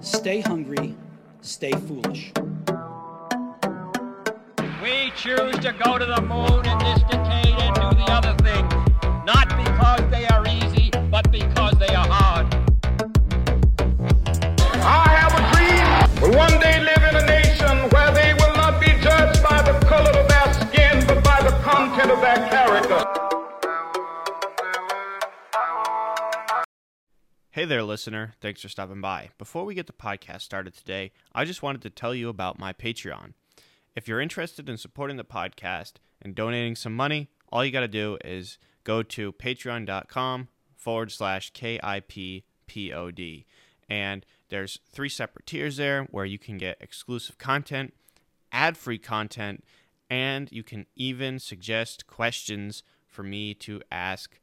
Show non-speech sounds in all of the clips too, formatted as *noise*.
stay hungry, stay foolish. We choose to go to the moon in this decade and do the other Hey there, listener. Thanks for stopping by. Before we get the podcast started today, I just wanted to tell you about my Patreon. If you're interested in supporting the podcast and donating some money, all you got to do is go to patreon.com forward slash KIPPOD. And there's three separate tiers there where you can get exclusive content, ad free content, and you can even suggest questions for me to ask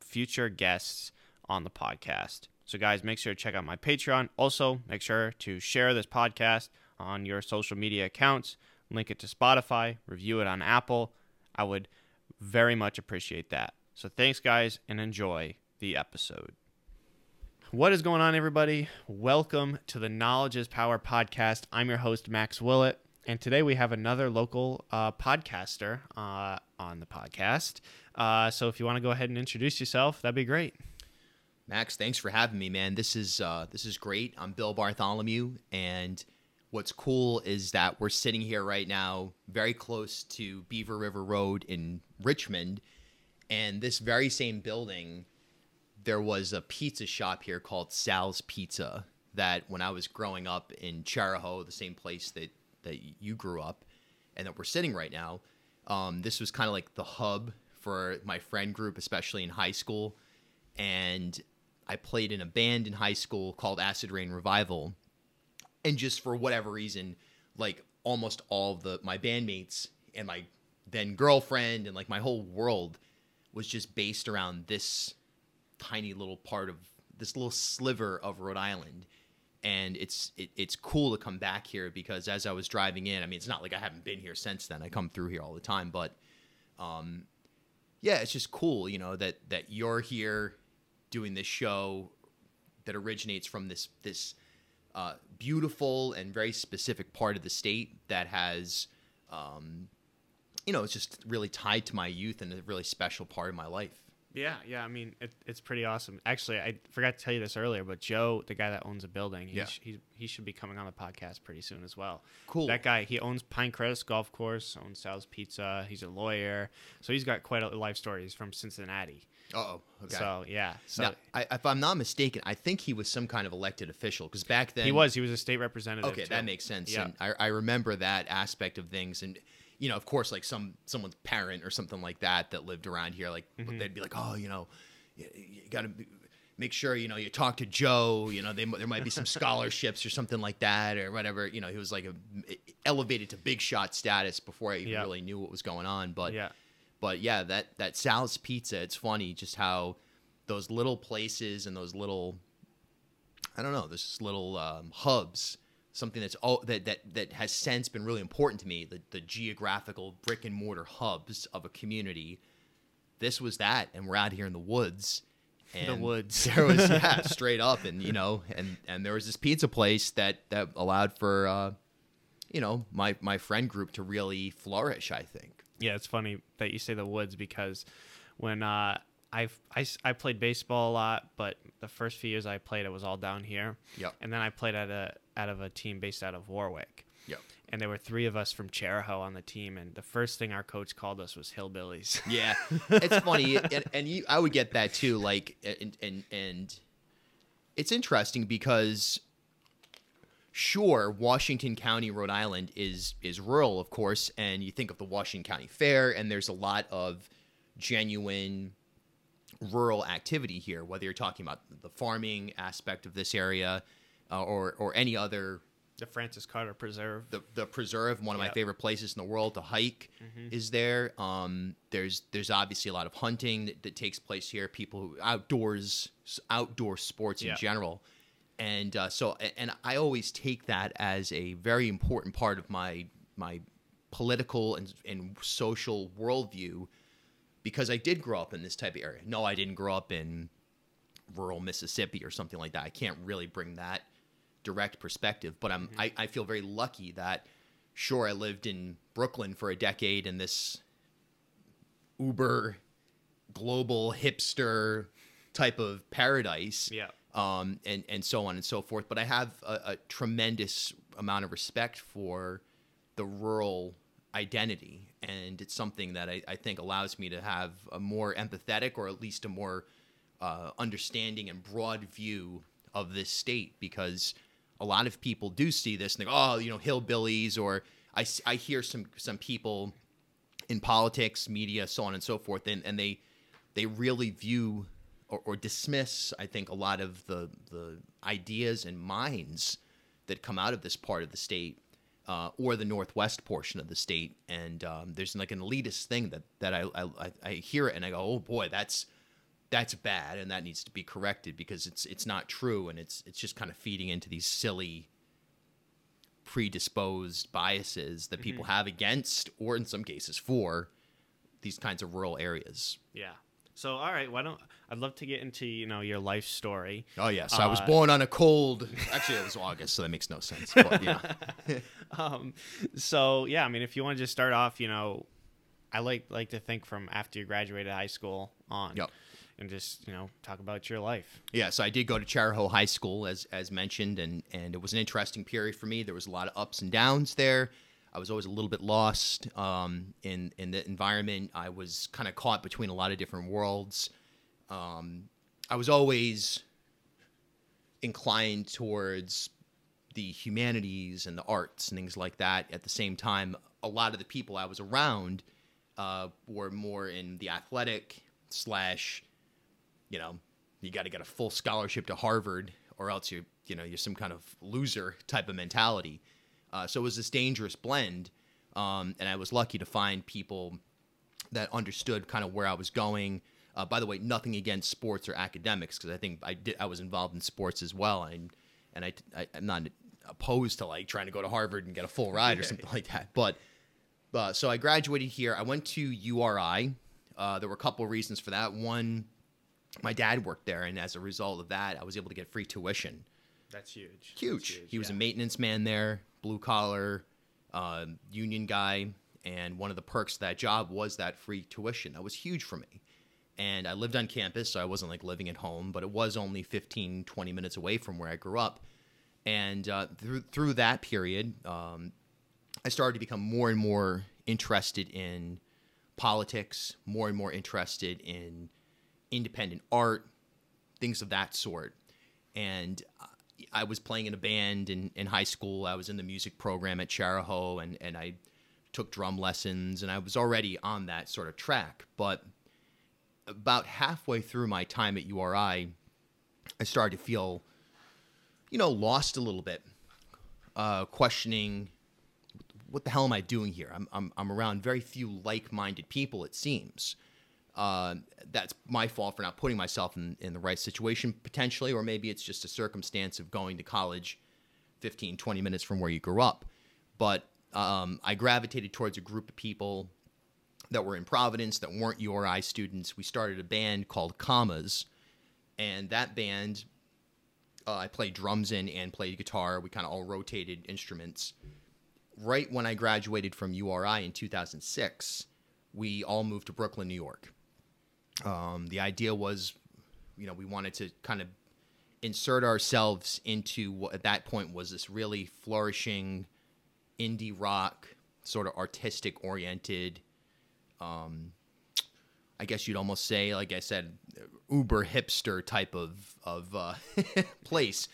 future guests on the podcast. So, guys, make sure to check out my Patreon. Also, make sure to share this podcast on your social media accounts, link it to Spotify, review it on Apple. I would very much appreciate that. So, thanks, guys, and enjoy the episode. What is going on, everybody? Welcome to the Knowledge is Power podcast. I'm your host, Max Willett, and today we have another local uh, podcaster uh, on the podcast. Uh, so, if you want to go ahead and introduce yourself, that'd be great. Max, thanks for having me, man. This is uh, this is great. I'm Bill Bartholomew, and what's cool is that we're sitting here right now, very close to Beaver River Road in Richmond, and this very same building, there was a pizza shop here called Sal's Pizza. That when I was growing up in Chariho, the same place that that you grew up, and that we're sitting right now, um, this was kind of like the hub for my friend group, especially in high school, and I played in a band in high school called Acid Rain Revival. And just for whatever reason, like almost all the my bandmates and my then girlfriend and like my whole world was just based around this tiny little part of this little sliver of Rhode Island. And it's it, it's cool to come back here because as I was driving in, I mean, it's not like I haven't been here since then. I come through here all the time, but um, yeah, it's just cool, you know, that that you're here doing this show that originates from this this uh, beautiful and very specific part of the state that has, um, you know, it's just really tied to my youth and a really special part of my life. Yeah, yeah. I mean, it, it's pretty awesome. Actually, I forgot to tell you this earlier, but Joe, the guy that owns a building, he, Yeah. sh- he, he should be coming on the podcast pretty soon as well. Cool. That guy, he owns Pinecrest Golf Course, owns Sal's Pizza. He's a lawyer, so he's got quite a life story. He's from Cincinnati. Oh, okay. So yeah, so now, I, if I'm not mistaken, I think he was some kind of elected official because back then he was he was a state representative. Okay, too. that makes sense. Yeah. And I, I remember that aspect of things, and you know, of course, like some someone's parent or something like that that lived around here, like Mm-hmm. they'd be like, oh, you know, you, you got to make sure you know you talk to Joe. You know, they, there might be some *laughs* scholarships or something like that or whatever. You know, he was like a elevated to big shot status before I even Yeah. really knew what was going on. But Yeah. But yeah, that that Sal's Pizza. It's funny just how those little places and those little I don't know, this little um, hubs, something that's oh, that that that has since been really important to me. The the geographical brick and mortar hubs of a community. This was that, and we're out here in the woods. *laughs* And the woods. There was *laughs* yeah, straight up, and you know, and and there was this pizza place that that allowed for, uh, you know, my my friend group to really flourish. I think. Yeah, it's funny that you say the woods because when uh, I, I I played baseball a lot, but the first few years I played, it was all down here. Yep. And then I played at a out of a team based out of Warwick. Yep. And there were three of us from Chariho on the team, and the first thing our coach called us was hillbillies. *laughs* Yeah, it's funny, and, and you, I would get that too. Like, and and and it's interesting because, sure, Washington County, Rhode Island is is rural, of course, and you think of the Washington County Fair, and there's a lot of genuine rural activity here. Whether you're talking about the farming aspect of this area, uh, or or any other the Francis Carter Preserve. the the preserve, one of my favorite places in the world to hike, is there. Um, there's there's obviously a lot of hunting that, that takes place here. People who outdoors outdoor sports Yeah. in general, and uh, so and I always take that as a very important part of my my political and and social worldview because I did grow up in this type of area. No, I didn't grow up in rural Mississippi or something like that. I can't really bring that direct perspective. But I'm I, I feel very lucky that sure I lived in Brooklyn for a decade in this uber global hipster type of paradise Yeah. Um, and and so on and so forth. But I have a, a tremendous amount of respect for the rural identity, and it's something that I, I think allows me to have a more empathetic, or at least a more uh, understanding and broad view of this state, because a lot of people do see this and think, oh, you know, hillbillies, or I, I hear some some people in politics, media, so on and so forth, and, and they they really view or, or dismiss, I think, a lot of the the ideas and minds that come out of this part of the state uh, or the northwest portion of the state. And um, there's like an elitist thing that that I, I I- I hear it and I go, oh boy, that's that's bad and that needs to be corrected because it's it's not true and it's it's just kind of feeding into these silly predisposed biases that people have against or in some cases for these kinds of rural areas. Yeah. So all right, why don't I'd love to get into you know your life story. Oh yes, I was Uh, born on a cold. Actually, it was August, so that makes no sense. But yeah, *laughs* Um, so yeah, I mean, if you want to just start off, you know, I like like to think from after you graduated high school on, Yep. and just you know talk about your life. yeah. So I did go to Chariho High School, as as mentioned, and and it was an interesting period for me. There was a lot of ups and downs there. I was always a little bit lost um, in in the environment. I was kind of caught between a lot of different worlds. Um, I was always inclined towards the humanities and the arts and things like that. At the same time, a lot of the people I was around uh, were more in the athletic slash, you know, you got to get a full scholarship to Harvard or else you're you know you're some kind of loser type of mentality. Uh, so it was this dangerous blend, um, and I was lucky to find people that understood kind of where I was going. Uh, by the way, nothing against sports or academics because I think I did. I was involved in sports as well, and and I, I am not opposed to like trying to go to Harvard and get a full ride or something like that. But uh, so I graduated here. I went to URI. Uh, there were a couple of reasons for that. One, my dad worked there, and as a result of that, I was able to get free tuition That's huge. huge. He was a maintenance man there, blue collar, uh, union guy, and one of the perks of that job was that free tuition. That was huge for me. And I lived on campus, so I wasn't like living at home, but it was only 15, 20 minutes away from where I grew up. And uh, through through that period, um, I started to become more and more interested in politics, more and more interested in independent art, things of that sort. And uh, I was playing in a band in, in high school. I was in the music program at Chariho, and, and I took drum lessons, and I was already on that sort of track. But about halfway through my time at URI, I started to feel, you know, lost a little bit, uh, questioning what the hell am I doing here? I'm, I'm, I'm around very few like minded people, it seems. Uh, that's my fault for not putting myself in, in the right situation, potentially, or maybe it's just a circumstance of going to college 15, 20 minutes from where you grew up. But um, I gravitated towards a group of people that were in Providence that weren't URI students. We started a band called Commas, and that band uh, I played drums in and played guitar. We kind of all rotated instruments. Right when I graduated from URI in 2006, we all moved to Brooklyn, New York. Um, the idea was, you know, we wanted to kind of insert ourselves into what at that point was this really flourishing indie rock, sort of artistic oriented um, I guess you'd almost say, like I said, uber hipster type of of uh, *laughs* place,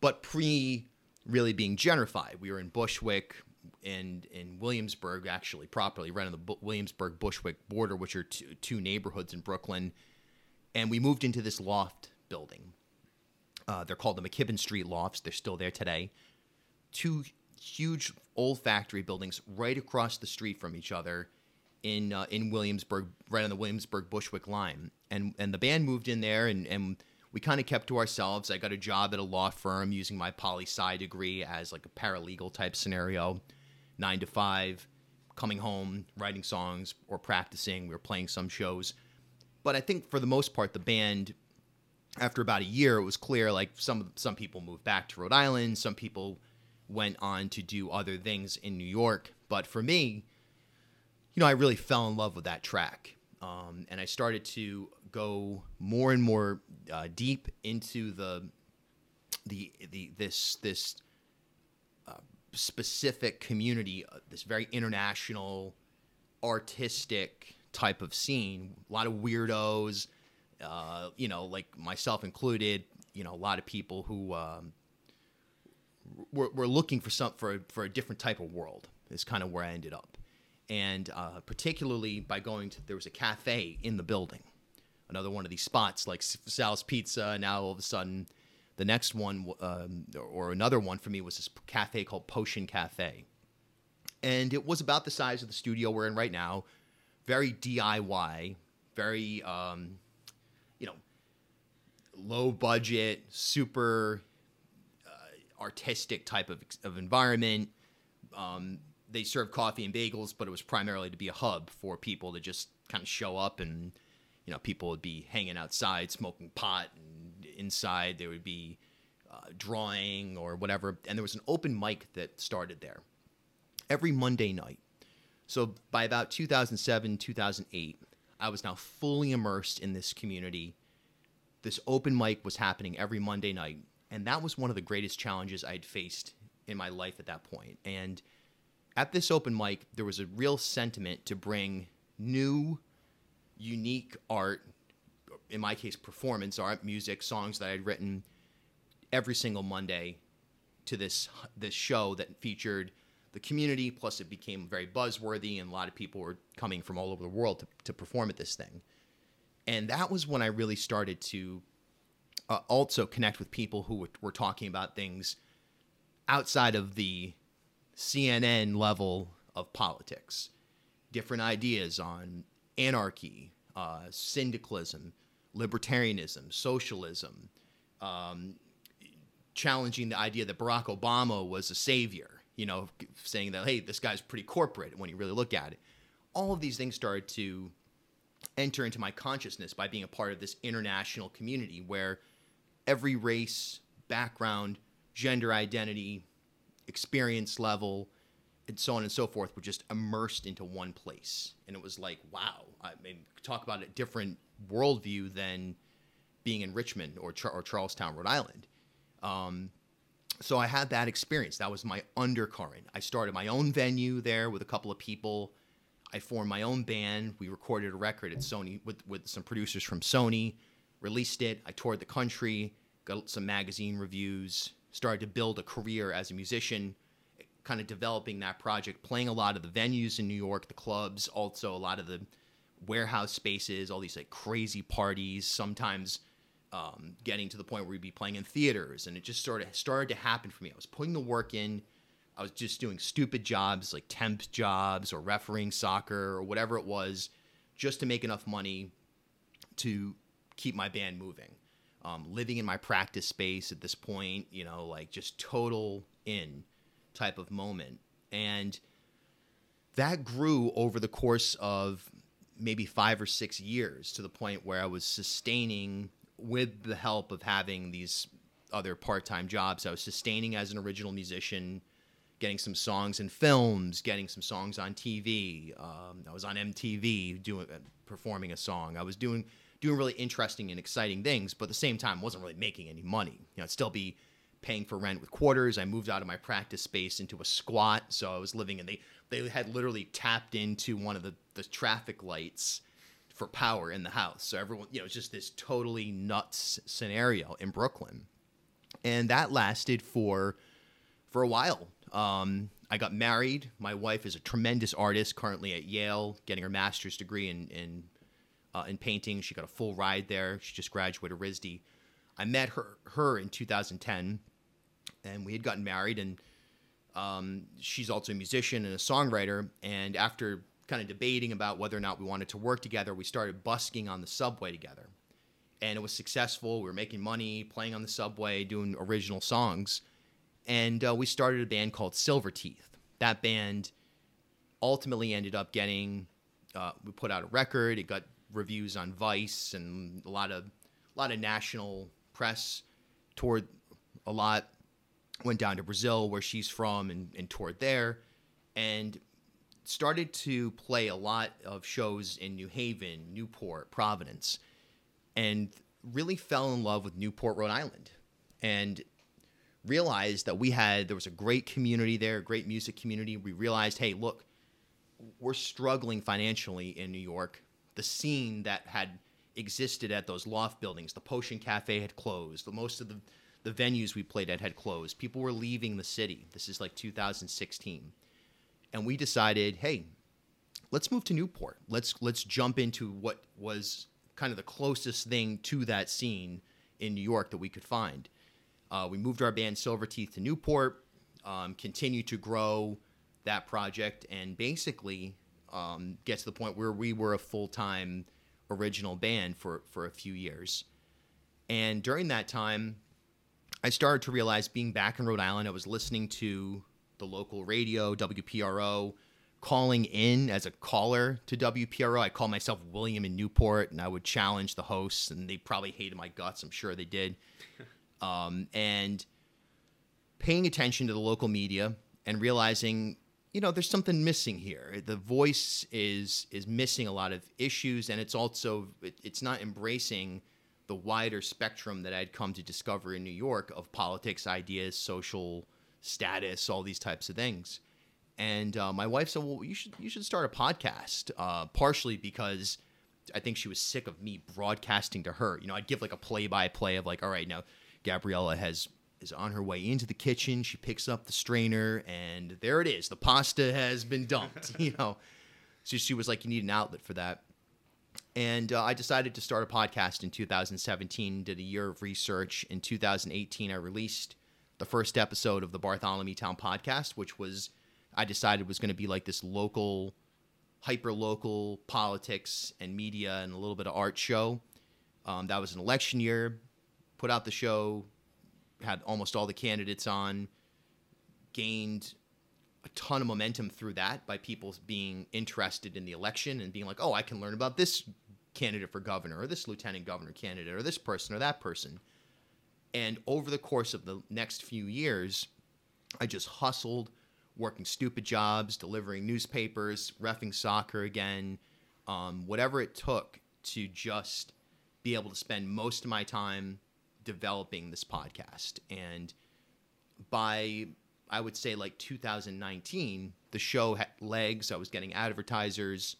but pre really being gentrified. We were in Bushwick and in Williamsburg, actually, properly right on the Bu- Williamsburg Bushwick border, which are two, two neighborhoods in Brooklyn. And we moved into this loft building. Uh, they're called the McKibben Street Lofts. They're still there today. Two huge old factory buildings right across the street from each other in uh, in Williamsburg, right on the Williamsburg Bushwick line. And and the band moved in there, and and we kind of kept to ourselves. I got a job at a law firm using my poli sci degree as like a paralegal type scenario, nine to five, coming home, writing songs or practicing. We were playing some shows, but I think for the most part, the band after about a year, it was clear like some some people moved back to Rhode Island, some people went on to do other things in New York. But for me, you know, I really fell in love with that track, um, and I started to go more and more uh, deep into the the the this this specific community, uh, this very international, artistic type of scene. A lot of weirdos, uh, you know, like myself included. You know, a lot of people who um, were, were looking for some for for a different type of world. Is kind of where I ended up, and uh, particularly by going to there was a cafe in the building, another one of these spots like Sal's Pizza. Now all of a sudden, the next one um, or another one for me was this cafe called Potion Cafe, and it was about the size of the studio we're in right now, very DIY, very um, you know low budget, super uh, artistic type of, of environment. Um, they served coffee and bagels, but it was primarily to be a hub for people to just kind of show up and, you know, people would be hanging outside smoking pot and inside there would be uh, drawing or whatever. And there was an open mic that started there every Monday night. So by about 2007, 2008, I was now fully immersed in this community. This open mic was happening every Monday night, and that was one of the greatest challenges I'd faced in my life at that point. And at this open mic, there was a real sentiment to bring new, unique art, in my case, performance art, music, songs that I'd written every single Monday to this this show that featured the community. Plus, it became very buzzworthy, and a lot of people were coming from all over the world to, to perform at this thing. And that was when I really started to uh, also connect with people who were, were talking about things outside of the CNN level of politics, different ideas on anarchy, uh, syndicalism, libertarianism, socialism, um, challenging the idea that Barack Obama was a savior, you know, saying that, hey, this guy's pretty corporate when you really look at it. All of these things started to enter into my consciousness by being a part of this international community where every race, background, gender identity, experience level, and so on and so forth were just immersed into one place. And it was like, wow. I mean, talk about a different worldview than being in Richmond or, Char- or Charlestown, Rhode Island. Um, so I had that experience. That was my undercurrent. I started my own venue there with a couple of people. I formed my own band. We recorded a record at Sony with, with some producers from Sony, released it. I toured the country, got some magazine reviews, started to build a career as a musician, kind of developing that project, playing a lot of the venues in New York, the clubs, also a lot of the warehouse spaces, all these like crazy parties, sometimes um, getting to the point where we'd be playing in theaters. And it just sort of started to happen for me. I was putting the work in. I was just doing stupid jobs like temp jobs or refereeing soccer or whatever it was just to make enough money to keep my band moving. Um, living in my practice space at this point, you know, like just total in type of moment. And that grew over the course of maybe five or six years to the point where I was sustaining with the help of having these other part-time jobs. I was sustaining as an original musician, getting some songs in films, getting some songs on TV. Um, I was on MTV doing uh, performing a song. I was doing doing really interesting and exciting things, but at the same time, wasn't really making any money. You know, I'd still be paying for rent with quarters. I moved out of my practice space into a squat, so I was living in they they had literally tapped into one of the the traffic lights for power in the house. So everyone, you know, it's just this totally nuts scenario in Brooklyn, and that lasted for for a while. Um, I got married. My wife is a tremendous artist, currently at Yale, getting her master's degree in in, uh, in painting. She got a full ride there. She just graduated RISD. I met her her in 2010, and we had gotten married. And um, she's also a musician and a songwriter. And after kind of debating about whether or not we wanted to work together, we started busking on the subway together. And it was successful. We were making money, playing on the subway, doing original songs. And uh, we started a band called Silver Teeth. That band ultimately ended up getting, uh, we put out a record. It got reviews on Vice and a lot of a lot of national press, toured a lot, went down to Brazil where she's from and, and toured there, and started to play a lot of shows in New Haven, Newport, Providence, and really fell in love with Newport, Rhode Island, and realized that we had there was a great community there, a great music community. We realized, hey, look, we're struggling financially in New York. The scene that had existed at those loft buildings, the Potion Cafe had closed. The, most of the the venues we played at had closed. People were leaving the city. This is like 2016. And we decided, hey, let's move to Newport. Let's let's jump into what was kind of the closest thing to that scene in New York that we could find. Uh, we moved our band Silverteeth to Newport, um, continued to grow that project, and basically um, get to the point where we were a full time original band for, for a few years. And during that time, I started to realize being back in Rhode Island, I was listening to the local radio, WPRO, calling in as a caller to WPRO. I called myself William in Newport, and I would challenge the hosts, and they probably hated my guts. I'm sure they did. *laughs* um, and paying attention to the local media and realizing, you know, there's something missing here. The voice is is missing a lot of issues, and it's also it, it's not embracing the wider spectrum that I'd come to discover in New York of politics, ideas, social status, all these types of things. And uh, my wife said, "Well, you should you should start a podcast." Uh, partially because I think she was sick of me broadcasting to her. You know, I'd give like a play by play of like, "All right, now Gabriella has is on her way into the kitchen. She picks up the strainer, and there it is. The pasta has been dumped. *laughs* you know, so she was like, "You need an outlet for that." And uh, I decided to start a podcast in 2017. Did a year of research. In 2018, I released the first episode of the Bartholomew Town podcast, which was I decided was going to be like this local, hyper local politics and media and a little bit of art show. Um, that was an election year. Put out the show, had almost all the candidates on, gained a ton of momentum through that by people being interested in the election and being like, oh, I can learn about this candidate for governor or this lieutenant governor candidate or this person or that person. And over the course of the next few years, I just hustled, working stupid jobs, delivering newspapers, refing soccer again, um, whatever it took to just be able to spend most of my time developing this podcast. And by, I would say, like 2019, the show had legs. I was getting advertisers,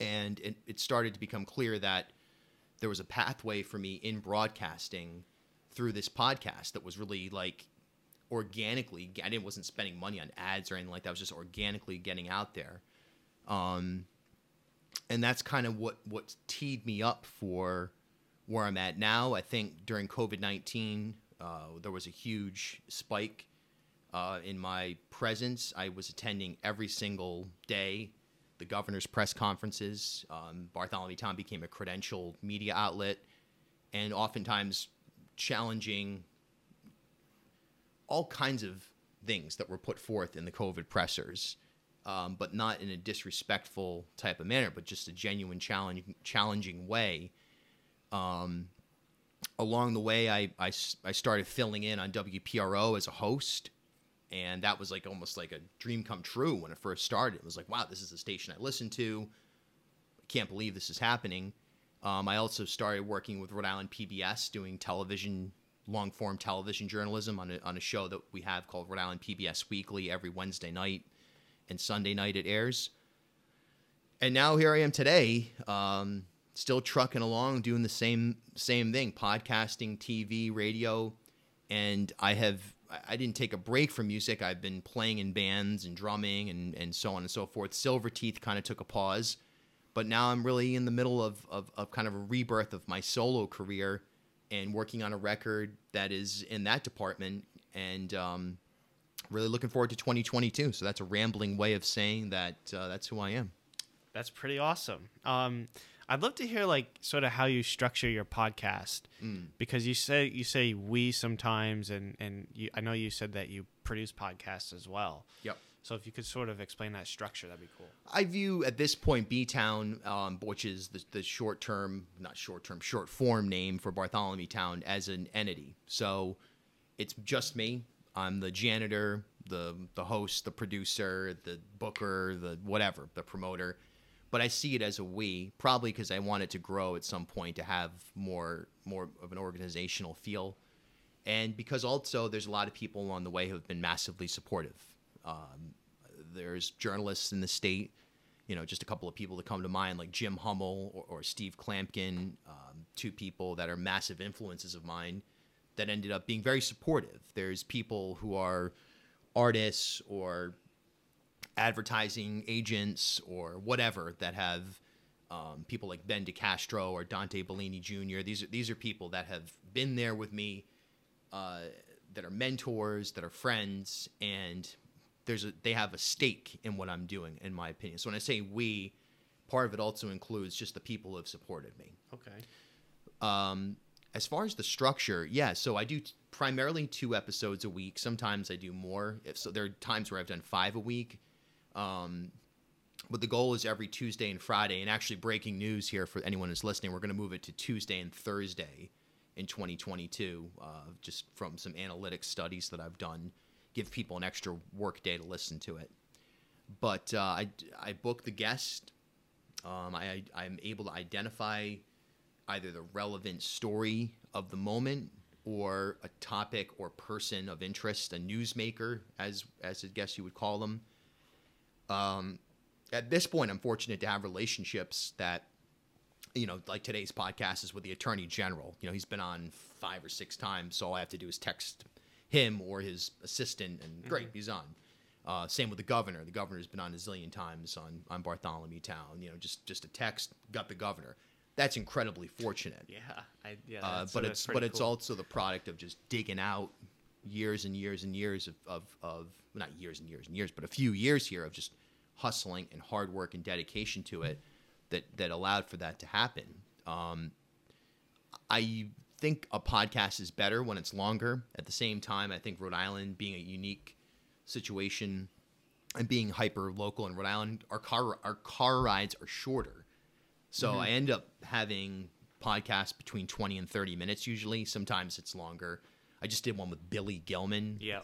and it, it started to become clear that there was a pathway for me in broadcasting through this podcast that was really like organically I didn't wasn't spending money on ads or anything like that. I was just organically getting out there. Um, and that's kind of what what teed me up for where I'm at now. I think during COVID nineteen, uh, there was a huge spike uh, in my presence. I was attending every single day the governor's press conferences. Um, Bartholomew Town became a credentialed media outlet, and oftentimes challenging all kinds of things that were put forth in the COVID pressers, um, but not in a disrespectful type of manner, but just a genuine challenge, challenging way. Um, along the way, I, I, I started filling in on WPRO as a host, and that was like almost like a dream come true when it first started. It was like, wow, this is the station I listen to. I can't believe this is happening. Um, I also started working with Rhode Island PBS, doing television, long form television journalism on a, on a show that we have called Rhode Island PBS Weekly every Wednesday night and Sunday night it airs. And now here I am today, um, still trucking along, doing the same same thing, podcasting, TV, radio, and I have I didn't take a break from music. I've been playing in bands and drumming and, and so on and so forth. Silverteeth kind of took a pause but now I'm really in the middle of, of, of, kind of a rebirth of my solo career and working on a record that is in that department and um, really looking forward to 2022 so that's a rambling way of saying that uh, that's who i am that's pretty awesome um, i'd love to hear like sort of how you structure your podcast mm. because you say you say we sometimes and and you, i know you said that you produce podcasts as well yep So if you could sort of explain that structure, that'd be cool. I view at this point B Town, um, which is the, the short term, not short term, short form name for Bartholomew Town, as an entity. So it's just me. I'm the janitor, the the host, the producer, the booker, the whatever, the promoter. But I see it as a we, probably because I want it to grow at some point to have more more of an organizational feel, and because also there's a lot of people along the way who have been massively supportive. Um, there's journalists in the state, you know, just a couple of people that come to mind, like Jim Hummel or, or Steve Klamkin, um, two people that are massive influences of mine that ended up being very supportive. There's people who are artists or advertising agents or whatever that have um, people like Ben DeCastro or Dante Bellini Jr. These are these are people that have been there with me, uh, that are mentors, that are friends, and there's a they have a stake in what I'm doing, in my opinion. So when I say we, part of it also includes just the people who have supported me. Okay. Um, as far as the structure, yeah. So I do t- primarily two episodes a week. Sometimes I do more. If so, there are times where I've done five a week. Um, but the goal is every Tuesday and Friday. And actually, breaking news here for anyone who's listening, we're going to move it to Tuesday and Thursday in 2022, uh, just from some analytics studies that I've done. Give people an extra work day to listen to it. But uh, I, I book the guest. Um, I, I'm able to identify either the relevant story of the moment or a topic or person of interest, a newsmaker, as as I guess you would call them. Um, at this point, I'm fortunate to have relationships that, you know, like today's podcast is with the Attorney General. You know, he's been on five or six times, so all I have to do is text him or his assistant, and great, he's on. Uh, same with the governor. The governor's been on a zillion times on on Bartholomew Town. You know, just just a text, got the governor. That's incredibly fortunate. Yeah. I, yeah. Uh, but it's but pretty it's also the product of just digging out years and years and years of, of, of not years and years and years, but a few years here of just hustling and hard work and dedication to it that that allowed for that to happen. Um, I think a podcast is better when it's longer. At the same time, I think Rhode Island being a unique situation and being hyper local in Rhode Island, our car our car rides are shorter. So I end up having podcasts between 20 and 30 minutes usually. Sometimes it's longer. I just did one with Billy Gilman. Yeah.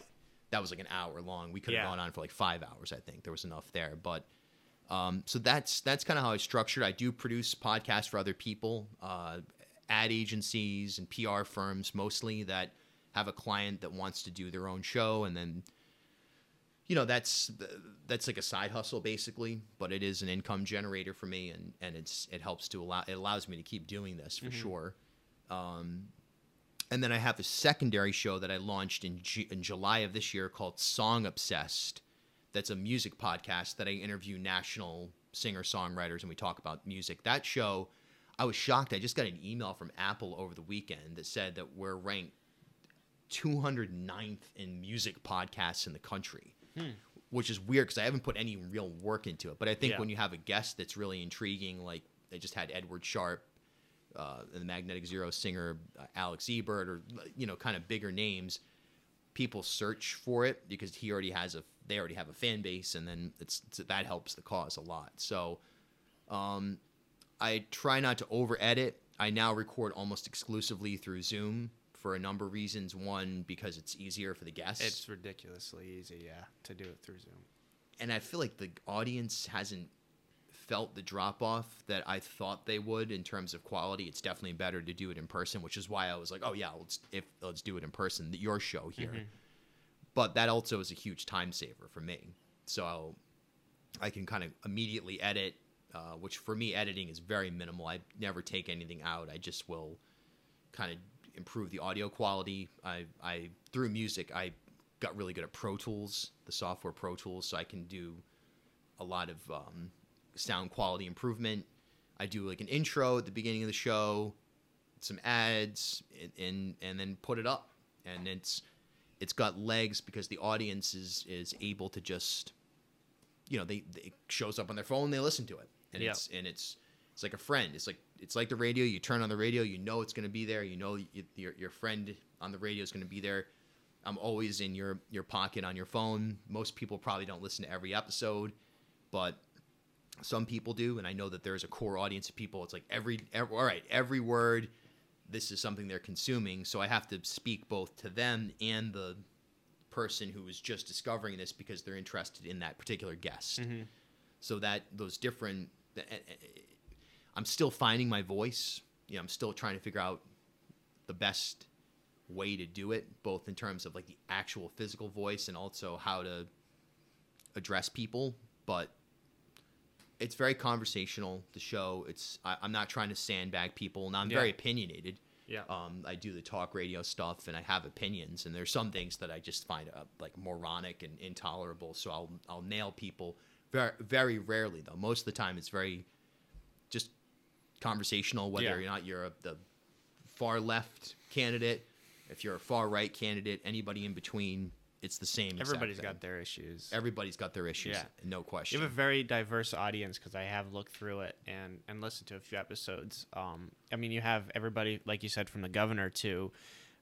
That was like an hour long. We could have Yeah. gone on for like five hours, I think. There was enough there. But um, so that's that's kind of how I structured. I do produce podcasts for other people, uh, ad agencies and PR firms mostly that have a client that wants to do their own show, and then you know that's that's like a side hustle basically, but it is an income generator for me, and and it's it helps to allow it allows me to keep doing this for sure. Um, and then I have a secondary show that I launched in Ju- in July of this year called Song Obsessed. That's a music podcast that I interview national singer songwriters and we talk about music. That show, I was shocked. I just got an email from Apple over the weekend that said that we're ranked 209th in music podcasts in the country, hmm. which is weird because I haven't put any real work into it. But I think Yeah. when you have a guest that's really intriguing, like they just had Edward Sharpe, uh, the Magnetic Zero singer, uh, Alex Ebert, or you know, kind of bigger names, people search for it because he already has a they already have a fan base, and then it's, it's that helps the cause a lot. So, um, I try not to over edit. I now record almost exclusively through Zoom for a number of reasons. One, because it's easier for the guests. It's ridiculously easy, yeah, to do it through Zoom. and I feel like the audience hasn't felt the drop off that I thought they would in terms of quality. It's definitely better to do it in person, which is why I was like, oh yeah, let's if let's do it in person. Your show here, but that also is a huge time saver for me. So I can kind of immediately edit, uh, which for me editing is very minimal. I never take anything out. I just will kind of improve the audio quality. I, I through music, I got really good at Pro Tools, the software Pro Tools, so I can do a lot of um, sound quality improvement. I do like an intro at the beginning of the show, some ads, and and, and then put it up, and it's it's got legs because the audience is is able to just you know they, they it shows up on their phone they listen to it and Yeah. it's and it's it's like a friend it's like it's like the radio you turn on the radio you know it's going to be there you know you, your, your friend on the radio is going to be there I'm always in your your pocket on your phone. Most people probably don't listen to every episode, but some people do, and I know that there's a core audience of people. It's like every, every all right, every word. This is something they're consuming, so I have to speak both to them and the person who is just discovering this because they're interested in that particular guest. Mm-hmm. So that those different, eh, eh, eh, I'm still finding my voice. You know, I'm still trying to figure out the best way to do it, both in terms of like the actual physical voice and also how to address people. But it's very conversational. The show. It's I, I'm not trying to sandbag people, and I'm Yeah. very opinionated. Yeah. Um, I do the talk radio stuff, and I have opinions, and there's some things that I just find uh, like moronic and intolerable. So I'll I'll nail people. Very very rarely though. Most of the time, it's very just conversational. Whether Yeah. or not you're a, the far left candidate, if you're a far right candidate, anybody in between, it's the same. Everybody's got their issues. Everybody's got their issues. Yeah. No question. You have a very diverse audience because I have looked through it and and listened to a few episodes. Um, I mean, you have everybody, like you said, from the governor to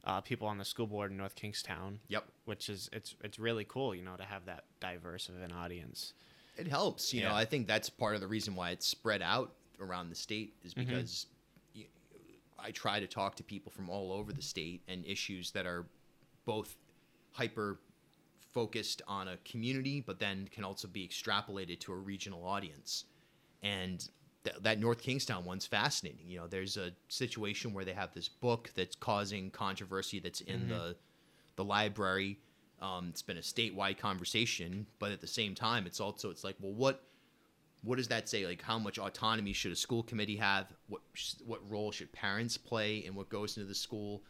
uh, people on the school board in North Kingstown. Yep. Which is it's it's really cool, you know, to have that diverse of an audience. it helps. You know, I think that's part of the reason why it's spread out around the state is Mm-hmm. because I try to talk to people from all over the state and issues that are both hyper focused on a community, but then can also be extrapolated to a regional audience. And th- that North Kingstown one's fascinating. You know, there's a situation where they have this book that's causing controversy that's in the the library. Um, it's been a statewide conversation, but at the same time, it's also it's like, well, what what does that say? Like, how much autonomy should a school committee have? What sh- what role should parents play in what goes into the school?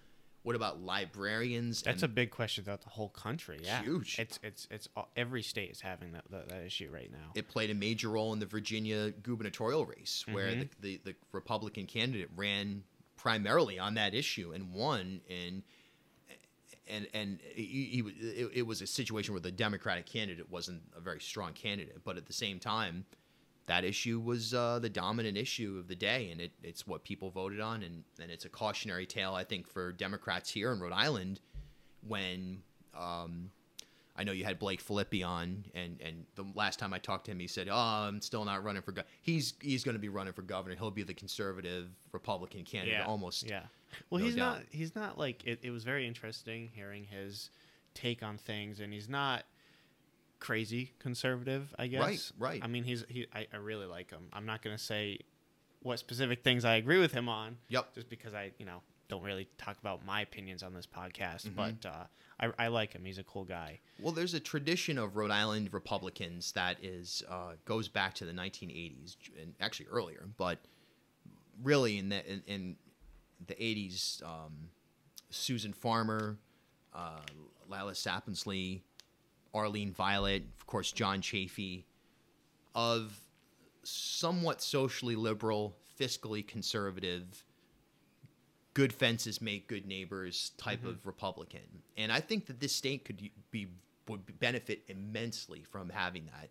What about librarians? That's a big question throughout the whole country. Yeah, Huge. It's it's it's all, every state is having that, that that issue right now. it played a major role in the Virginia gubernatorial race, where Mm-hmm. the, the, the Republican candidate ran primarily on that issue and won. And and and he, he, it, it was a situation where the Democratic candidate wasn't a very strong candidate, but at the same time, that issue was uh, the dominant issue of the day, and it, it's what people voted on, and, and it's a cautionary tale, I think, for Democrats here in Rhode Island when um, I know you had Blake Filippi on, and and the last time I talked to him, he said, "Oh, I'm still not running for. governor. He's he's going to be running for governor. He'll be the conservative Republican candidate, almost. Yeah. Well, no he's doubt. not. He's not like. It, it was very interesting hearing his take on things, and he's not crazy conservative. I guess. Right, right. I mean, he's. He. I, I really like him. I'm not gonna say what specific things I agree with him on. Yep. Just because I, you know, don't really talk about my opinions on this podcast, Mm-hmm. but uh, I, I like him. He's a cool guy. Well, there's a tradition of Rhode Island Republicans that is uh, goes back to the 1980s and actually earlier, but really in the in, in the 80s, um, Susan Farmer, uh, Lila Sapinsley, Arlene Violet, of course John Chafee, of somewhat socially liberal, fiscally conservative, good fences make good neighbors type of Republican. And I think that this state could be would benefit immensely from having that.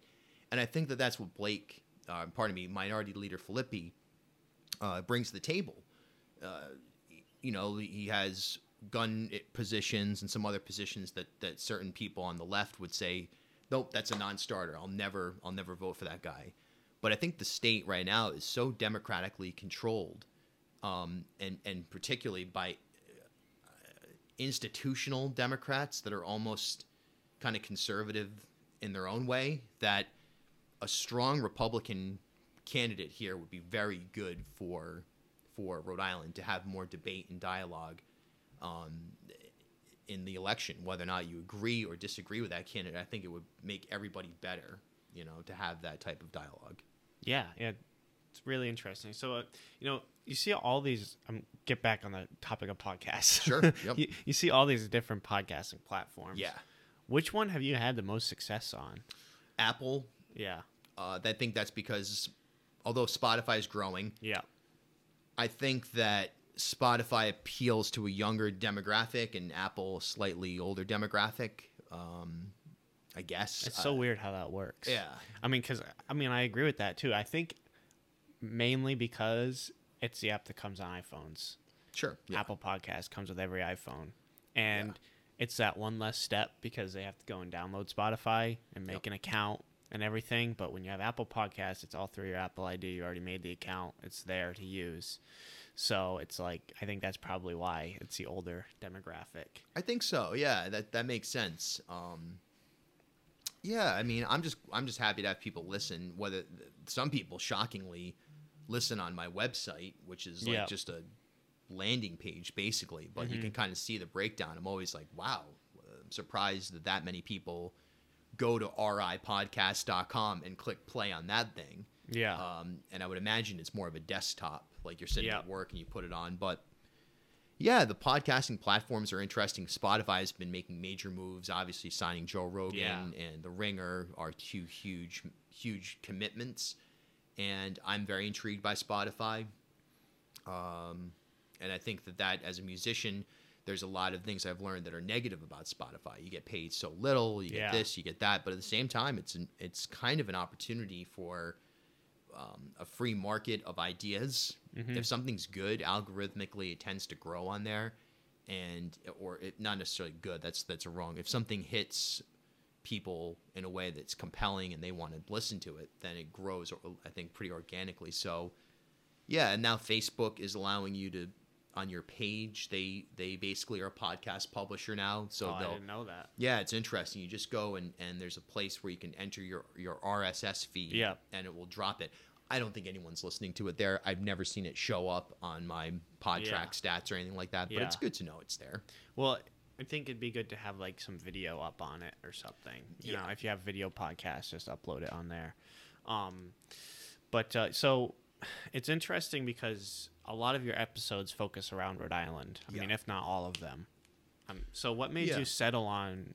And I think that that's what Blake, uh, pardon me, Minority Leader Filippi, uh, brings to the table. Uh, you know, he has gun positions and some other positions that that certain people on the left would say, nope, that's a non-starter. I'll never, I'll never vote for that guy. But I think the state right now is so democratically controlled, um, and and particularly by uh, institutional Democrats that are almost kind of conservative in their own way, that a strong Republican candidate here would be very good for for Rhode Island to have more debate and dialogue um, in the election, whether or not you agree or disagree with that candidate. I think it would make everybody better, you know, to have that type of dialogue. Yeah, yeah, it's really interesting. So, uh, you know, you see all these. Um, get back on the topic of podcasts. Sure, *laughs* yep. you, you see all these different podcasting platforms. Yeah. Which one have you had the most success on? Apple, Yeah. uh, I think that's because although Spotify is growing, Yeah. I think that Spotify appeals to a younger demographic and Apple slightly older demographic. Um, I guess It's so Uh, weird how that works. Yeah. I mean, because I mean, I agree with that too. I think mainly because it's the app that comes on iPhones. Sure. Yeah. Apple Podcast comes with every iPhone, and it's that one less step because they have to go and download Spotify and make Yep. an account and everything. But when you have Apple Podcasts, it's all through your Apple ID. You already made the account. It's there to use. So it's like I think that's probably why it's the older demographic. I think so. Yeah, that that makes sense. Um, yeah, I mean, I'm just I'm just happy to have people listen. Whether some people shockingly listen on my website, which is like Yeah. just a landing page basically, but you can kind of see the breakdown. I'm always like, wow, I'm surprised that that many people go to ripodcast.com and click play on that thing. Yeah. Um, and I would imagine it's more of a desktop, like you're sitting at work and you put it on. But yeah, the podcasting platforms are interesting. Spotify has been making major moves, obviously signing Joe Rogan Yeah. and The Ringer are two huge, huge commitments. And I'm very intrigued by Spotify. Um, and I think that that as a musician, there's a lot of things I've learned that are negative about Spotify. You get paid so little, you Yeah. get this, you get that, but at the same time, it's an, it's kind of an opportunity for um, a free market of ideas. If something's good, algorithmically, it tends to grow on there, and or it, not necessarily good. That's that's wrong. If something hits people in a way that's compelling and they want to listen to it, then it grows. I think pretty organically. So yeah, and now Facebook is allowing you to on your page. They they basically are a podcast publisher now, so oh, I didn't know that. yeah, it's interesting. You just go and, and there's a place where you can enter your, your RSS feed Yeah. and it will drop it. I don't think anyone's listening to it there. I've never seen it show up on my pod Yeah. track stats or anything like that, but it's good to know it's there. Well, I think it'd be good to have like some video up on it or something. You know, if you have video podcasts, just upload it on there. Um, but uh, so it's interesting because a lot of your episodes focus around Rhode Island. I mean, if not all of them. Um, so what made Yeah. you settle on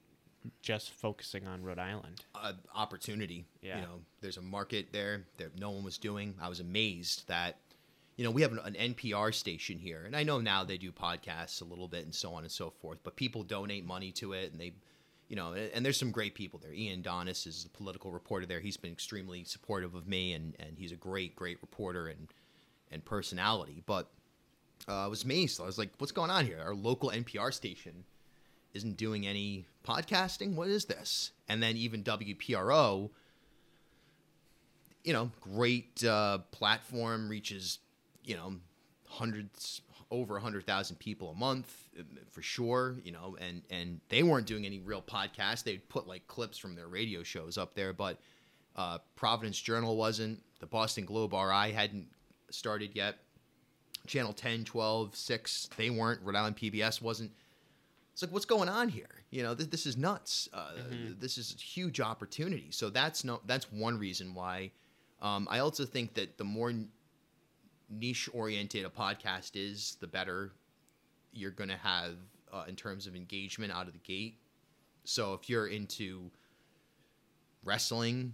just focusing on Rhode Island? Uh, opportunity. Yeah. You know, there's a market there that no one was doing. I was amazed that, you know, we have an, an NPR station here, and I know now they do podcasts a little bit and so on and so forth, but people donate money to it and they, you know, and, and there's some great people there. Ian Donnis is the political reporter there. He's been extremely supportive of me, and, and he's a great, great reporter and, and personality. But uh, I was amazed. I was like, what's going on here? Our local NPR station isn't doing any podcasting. What is this? And then even WPRO, you know, great uh, platform reaches, you know, hundreds over a 100,000 people a month for sure, you know, and and they weren't doing any real podcasts. They'd put like clips from their radio shows up there, but uh, Providence Journal wasn't. The Boston Globe RI hadn't started yet. Channel 10, 12, 6, they weren't. Rhode Island PBS wasn't. It's like, what's going on here? You know, th- this is nuts. Uh, This is a huge opportunity. So that's no, that's one reason why. Um, I also think that the more niche oriented a podcast is, the better you're going to have uh, in terms of engagement out of the gate. So if you're into wrestling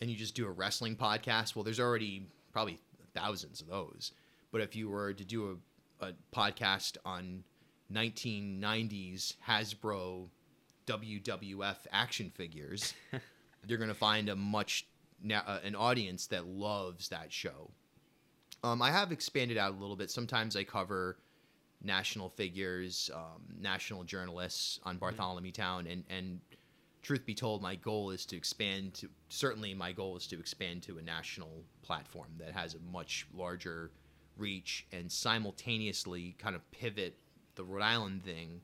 and you just do a wrestling podcast, well, there's already probably thousands of those. But if you were to do a, a podcast on 1990s Hasbro WWF action figures, *laughs* you're going to find a much uh, an audience that loves that show. Um, I have expanded out a little bit. Sometimes I cover national figures, um, national journalists on Bartholomew Town, and and truth be told, my goal is to expand. To, certainly, my goal is to expand to a national platform that has a much larger reach, and simultaneously kind of pivot the Rhode Island thing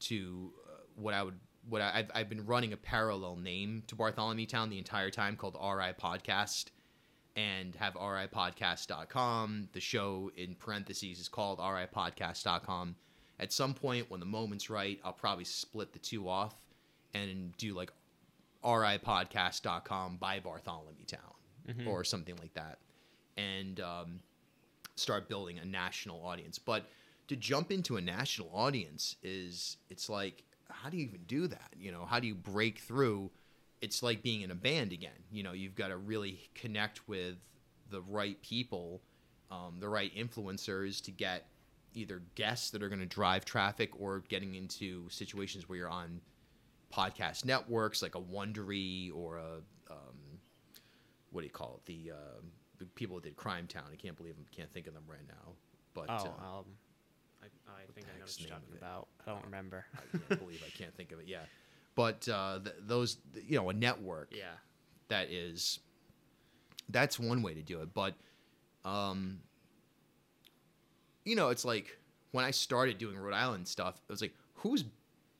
to uh, what I would what I, I've, I've been running a parallel name to Bartholomew Town the entire time called RI Podcast and have ripodcast.com. The show in parentheses is called ripodcast.com. At some point, when the moment's right, I'll probably split the two off and do like ripodcast.com by Bartholomew Town or something like that. And um, start building a national audience. But to jump into a national audience is it's like how do you even do that? You know, how do you break through? It's like being in a band again. You know, you've got to really connect with the right people, um, the right influencers to get either guests that are going to drive traffic or getting into situations where you're on podcast networks like a Wondery or a um, what do you call it? The, uh, the people that did Crime Town. I can't believe I can't think of them right now. But Oh, uh, um, I, think I know what you're talking about. I don't remember. I can't *laughs* believe I can't think of it. Yeah, but uh, th- those you know a network yeah. that is that's one way to do it but um you know it's like when i started doing rhode island stuff it was like who's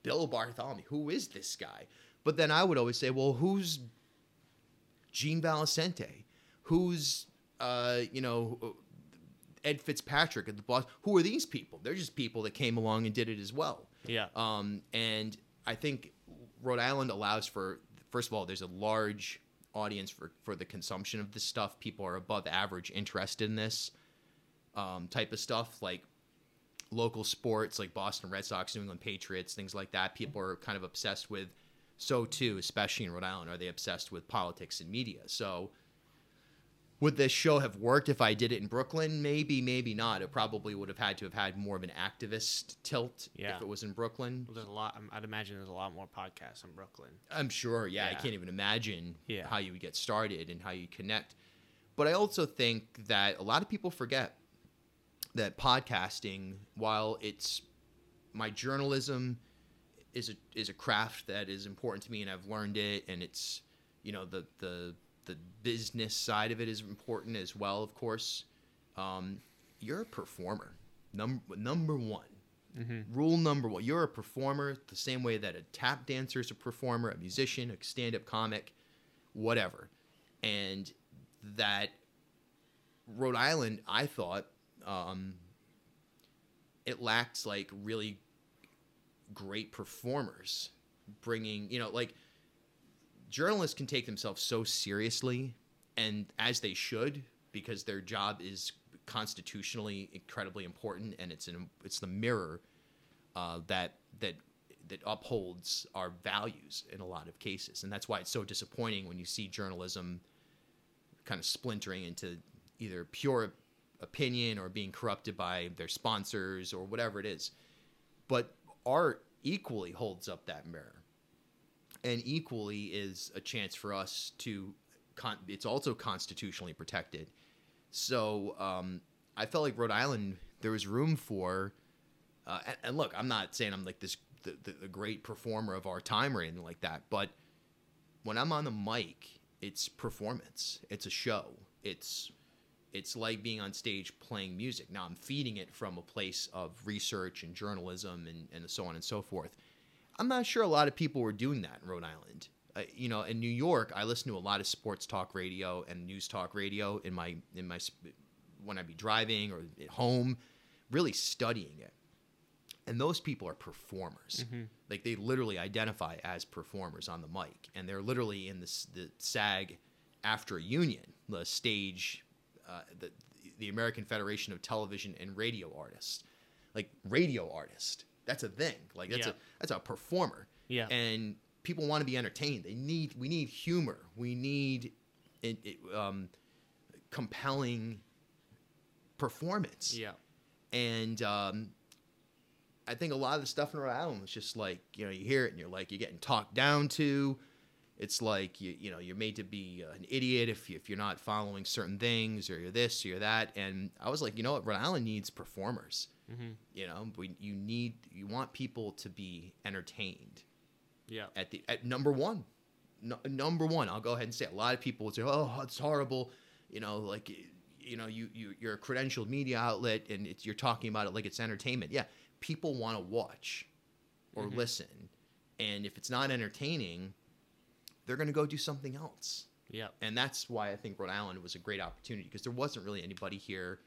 bill bartholomew who is this guy but then i would always say well who's gene valicenti who's uh you know ed fitzpatrick at the boss who are these people they're just people that came along and did it as well Yeah. um, and I think Rhode Island allows for, first of all, there's a large audience for, for the consumption of this stuff. People are above average interested in this um, type of stuff, like local sports, like Boston Red Sox, New England Patriots, things like that. People are kind of obsessed with. So too, especially in Rhode Island, are they obsessed with politics and media? So would this show have worked if I did it in Brooklyn? Maybe, maybe not. It probably would have had to have had more of an activist tilt Yeah. if it was in Brooklyn. Well, there's a lot. um, I'd imagine there's a lot more podcasts in Brooklyn. I'm sure. Yeah, I can't even imagine Yeah. how you would get started and how you connect. But I also think that a lot of people forget that podcasting, while it's my journalism is a is a craft that is important to me and I've learned it and it's you know the the the business side of it is important as well of course. Um, you're a performer number number one. Rule number one you're a performer the same way that a tap dancer is a performer a musician a stand-up comic whatever. And that rhode island i thought um, it lacks like really great performers bringing you know like journalists can take themselves so seriously and as they should because their job is constitutionally incredibly important and it's an it's the mirror uh, that that that upholds our values in a lot of cases. And that's why it's so disappointing when you see journalism kind of splintering into either pure opinion or being corrupted by their sponsors or whatever it is. But art equally holds up that mirror and equally is a chance for us to con- it's also constitutionally protected so um, i felt like rhode island there was room for uh, and, and look i'm not saying i'm like this the, the, the great performer of our time or anything like that but when i'm on the mic it's performance it's a show it's it's like being on stage playing music. Now I'm feeding it from a place of research and journalism and, and so on and so forth. I'm not sure a lot of people were doing that in Rhode Island. Uh, you know, in New York, I listen to a lot of sports talk radio and news talk radio in my in my when I'd be driving or at home, really studying it. And those people are performers. Like they literally identify as performers on the mic, and they're literally in this the SAG after a union, the stage uh, the the American Federation of Television and Radio Artists, like radio artist. That's a thing. Like that's Yeah. a that's a performer. Yeah. And people want to be entertained. They need we need humor. We need it, it, um, compelling performance. Yeah. And um, I think a lot of the stuff in Rhode Island was just like you know you hear it and you're like you're getting talked down to. It's like you you know you're made to be uh, an idiot if you, if you're not following certain things or you're this or you're that. And I was like, you know what, Rhode Island needs performers. Mm-hmm. You know, we, you need you want people to be entertained Yeah. at the at number one. No, number one, I'll go ahead and say a lot of people would say, "Oh, it's horrible," you know, like you know, you you you're a credentialed media outlet and it's, you're talking about it like it's entertainment. Yeah, people want to watch or mm-hmm. listen, and if it's not entertaining, they're going to go do something else. Yeah. And that's why I think Rhode Island was a great opportunity because there wasn't really anybody here.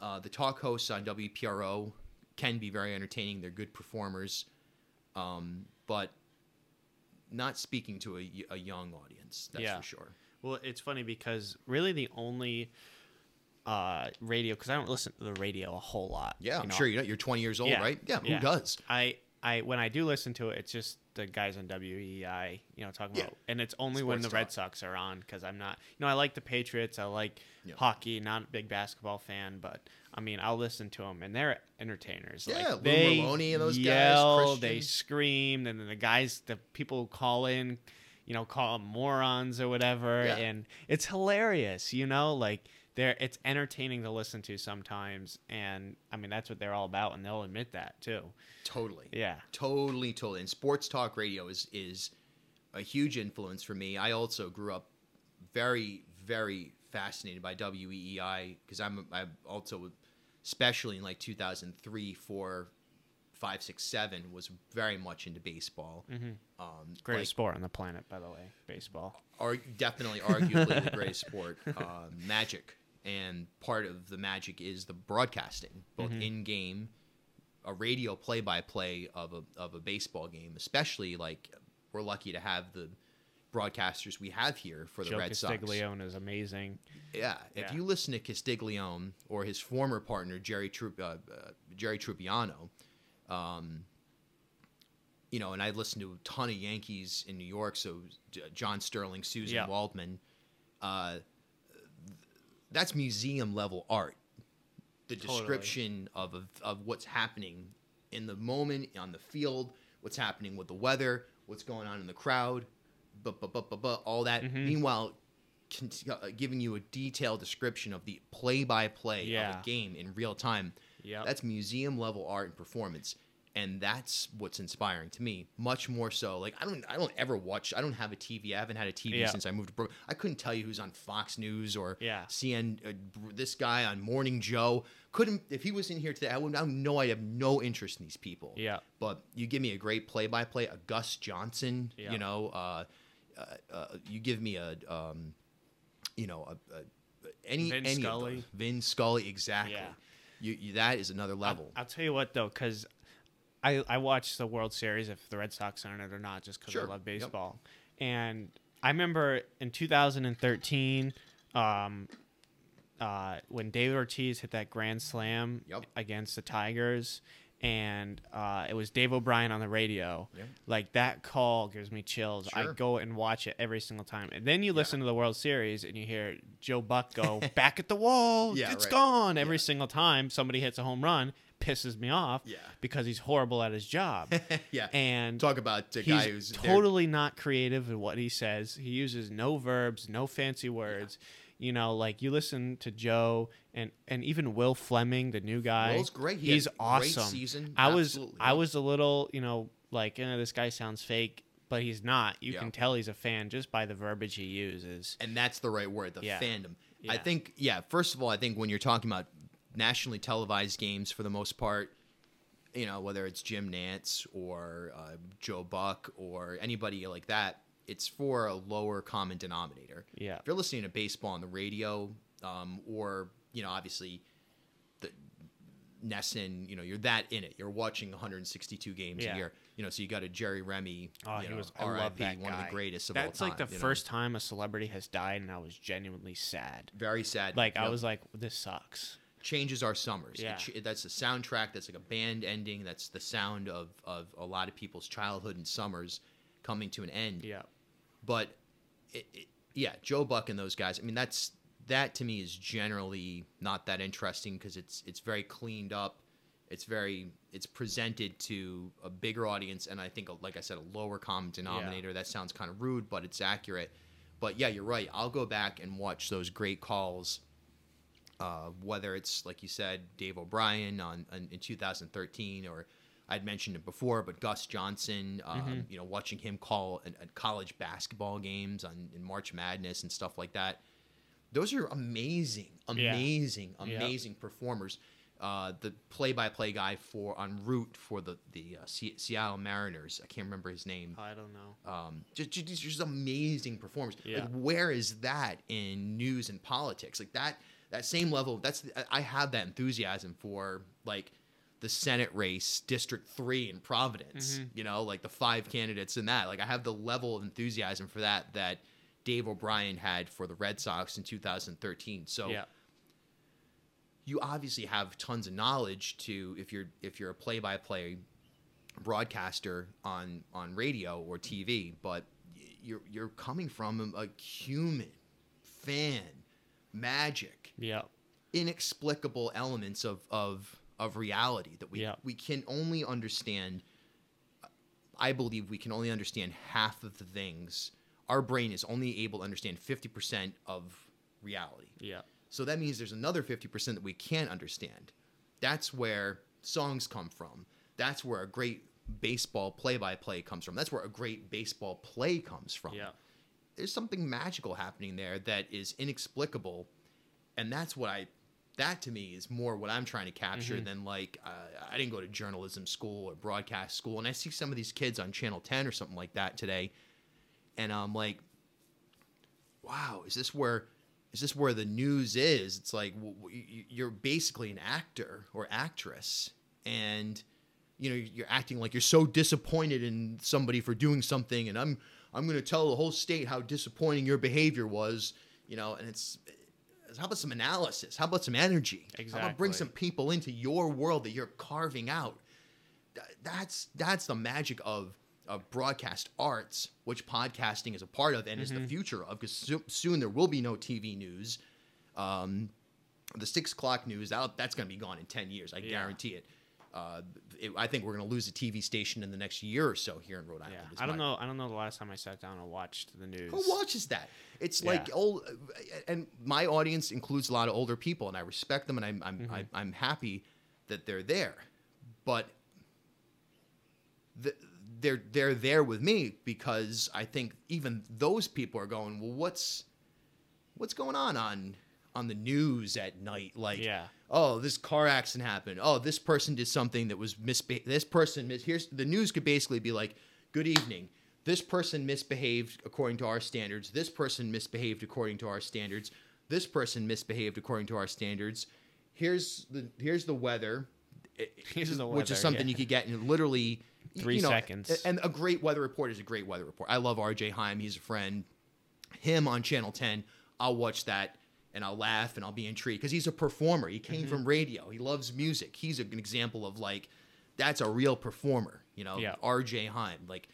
Uh, the talk hosts on WPRO can be very entertaining. They're good performers, um, but not speaking to a, a young audience. That's Yeah. for sure. Well, it's funny because really the only uh, radio because I don't listen to the radio a whole lot. Yeah, I'm know. sure you know. You're 20 years old, Yeah. right? Yeah, who does? I I when I do listen to it, it's just the guys on WEEI, you know, talking Yeah. about, and it's only when the Sports Red. Sox are on because I'm not, you know, I like the Patriots, I like Yeah. hockey, not a big basketball fan, but I mean, I'll listen to them, and they're entertainers. Yeah, like, they Maloney and those guys, yell, they scream, and then the guys, the people call in, you know, call them morons or whatever, Yeah. and it's hilarious, you know, like it's entertaining to listen to sometimes, and I mean that's what they're all about, and they'll admit that too. Totally. Yeah. Totally, totally. And sports talk radio is is a huge influence for me. I also grew up very, very fascinated by WEEI because I'm I'm also, especially in like 2003, four, five, six, seven, was very much into baseball. Um, Greatest like, sport on the planet, by the way, baseball. are definitely arguably the greatest sport, um, *laughs* magic, and part of the magic is the broadcasting, both in game, a radio play by play of a of a baseball game, especially like we're lucky to have the broadcasters we have here for the Joe Red Sox. Castiglione is amazing. Yeah, if you listen to Castiglione or his former partner Jerry Trup, uh, uh, Jerry Trupiano, um, you know, and I listened to a ton of Yankees in New York, so J- John Sterling, Suzyn Yeah. Waldman, uh, that's museum level art. The Totally. description of, of of what's happening in the moment on the field, what's happening with the weather, what's going on in the crowd, but but but but, all that. Mm-hmm. Meanwhile, con- uh, giving you a detailed description of the play-by-play of Yeah. a game in real time. Yep. That's museum level art and performance, and that's what's inspiring to me. Much more so. Like I don't, I don't ever watch. I don't have a TV. I haven't had a TV Yeah. since I moved to Brooklyn. I couldn't tell you who's on Fox News or Yeah. CN. Uh, this guy on Morning Joe couldn't. If he was in here today, I would. I know. I have no interest in these people. Yeah. But you give me a great play-by-play, a Gus Johnson. Yeah. You know, uh, uh, uh, you give me a, um, you know, a, a any Vin any of Scully. Vin Scully, exactly. Yeah. You, you that is another level. I'll tell you what though, because I I watch the World Series if the Red Sox are in it or not, just because Sure. I love Yep. baseball. And I remember in 2013, um, uh, when David Ortiz hit that grand slam Yep. against the Tigers, and uh, it was Dave O'Brien on the radio. Yep. Like that call gives me chills. I go and watch it every single time. And then you listen to the World Series and you hear Joe Buck go *laughs* back at the wall. Yeah, it's right. gone every Yeah. single time somebody hits a home run. Pisses me off Yeah. because he's horrible at his job. *laughs* yeah. and talk about a guy who's there- totally not creative in what he says. He uses no verbs, no fancy words. You know, like you listen to Joe and and even Will Fleming, the new guy. Will's great. He He's had a great awesome. season. I was Absolutely. I was a little, you know, like eh, this guy sounds fake, but he's not. You Yeah. can tell he's a fan just by the verbiage he uses. and that's the right word, the Yeah. fandom. I think, yeah. First of all, I think when you're talking about nationally televised games, for the most part, you know, whether it's Jim Nantz or uh, Joe Buck or anybody like that, it's for a lower common denominator. Yeah. If you're listening to baseball on the radio, um, or you know, obviously, the NESN, you know, you're that in it. You're watching 162 games Yeah. a year. You know, so you got a Jerry Remy. Oh, you he know, was. I love RIP, one of the greatest of That's all like time. the you know? first time a celebrity has died, and I was genuinely sad. Very sad. Like I was like, this sucks. Changes our summers. Yeah. ch- that's a soundtrack. That's like a band ending. That's the sound of of a lot of people's childhood and summers coming to an end. Yeah. But it, it, yeah, Joe Buck and those guys. I mean, that's that to me is generally not that interesting because it's it's very cleaned up. It's very it's presented to a bigger audience, and I think, like I said, a lower common denominator. That sounds kind of rude, but it's accurate. But yeah, you're right. I'll go back and watch those great calls uh, whether it's like you said, Dave O'Brien on, on in 2013, or I'd mentioned it before, but Gus Johnson, um, Mm-hmm. you know, watching him call an, an college basketball games on in March Madness and stuff like that. Those are amazing, Yeah. amazing, Yeah. amazing performers. Uh, the play-by-play guy for on route for the the uh, Se- Seattle Mariners, I can't remember his name. I don't know. Um, just, just, just amazing performers. Yeah. Like, where is that in news and politics? Like that, that same level. That's I have that enthusiasm for like the Senate race, District Three in Providence. Mm-hmm. You know, like the five candidates in that. Like I have the level of enthusiasm for that that Dave O'Brien had for the Red Sox in 2013. So yeah. you obviously have tons of knowledge to if you're if you're a play-by-play broadcaster on on radio or TV, but you're you're coming from a human fan magic Yeah. inexplicable elements of of of reality that we Yeah. we can only understand uh, I believe we can only understand half of the things our brain is only able to understand 50% of reality Yeah. So that means there's another 50% that we can't understand. That's where songs come from. That's where a great baseball play-by-play comes from. That's where a great baseball play comes from. Yeah. There's something magical happening there that is inexplicable, and that's what I. That to me is more what I'm trying to capture Mm-hmm. than like uh, I didn't go to journalism school or broadcast school, and I see some of these kids on Channel 10 or something like that today, and I'm like, wow, is this where is this where the news is? It's like w- w- y- you're basically an actor or actress, and you know you're acting like you're so disappointed in somebody for doing something, and I'm I'm going to tell the whole state how disappointing your behavior was, you know, and it's. How about some analysis? How about some energy? How about bring some people into your world that you're carving out? That's that's the magic of of broadcast arts, which podcasting is a part of and is the future of. Because so, soon there will be no TV news. Um, the six o'clock news that'll- that's going to be gone in ten years. I Yeah. guarantee it. Uh, it. I think we're going to lose a TV station in the next year or so here in Rhode Island. Yeah, I don't know. I don't know the last time I sat down and watched the news. who watches that? It's like old, and my audience includes a lot of older people, and I respect them, and I'm I'm Mm-hmm. I'm, I'm happy that they're there, but the, they're they're there with me because I think even those people are going, well, what's what's going on on on the news at night? Like, Yeah. oh, this car accident happened. Oh, this person did something that was misbe. This person mis- here's the news could basically be like, good evening. This person misbehaved according to our standards. This person misbehaved according to our standards. This person misbehaved according to our standards. Here's the here's the weather. *laughs* Here's the which is something yeah. you could get in literally Three you know, seconds. And a great weather report is a great weather report. I love RJ Heim. He's a friend. Him on Channel 10, I'll watch that and I'll laugh and I'll be intrigued because he's a performer. He Mm-hmm. came from radio. He loves music. He's an example of like, that's a real performer. You know, Yeah. RJ Heim. Like,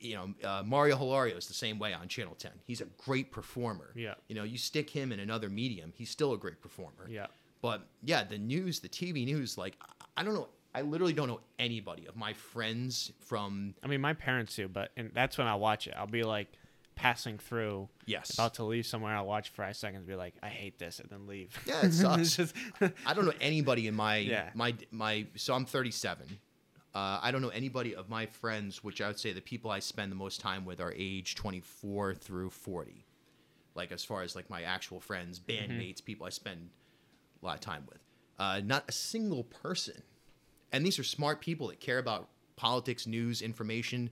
you know, uh, Mario Hilario is the same way on Channel 10. He's a great performer. Yeah. You know, you stick him in another medium, he's still a great performer. Yeah. But yeah, the news, the TV news, like, I don't know. I literally don't know anybody of my friends from. I mean, my parents do, but and that's when I watch it. I'll be like passing through, Yes. about to leave somewhere. I'll watch for five seconds, be like, I hate this, and then leave. Yeah, it *laughs* sucks. Just- I don't know anybody in my Yeah. my my. So I'm 37. Uh, I don't know anybody of my friends, which I would say the people I spend the most time with are age 24 through 40. Like as far as like my actual friends, bandmates, people I spend a lot of time with. Uh, not a single person, and these are smart people that care about politics, news, information.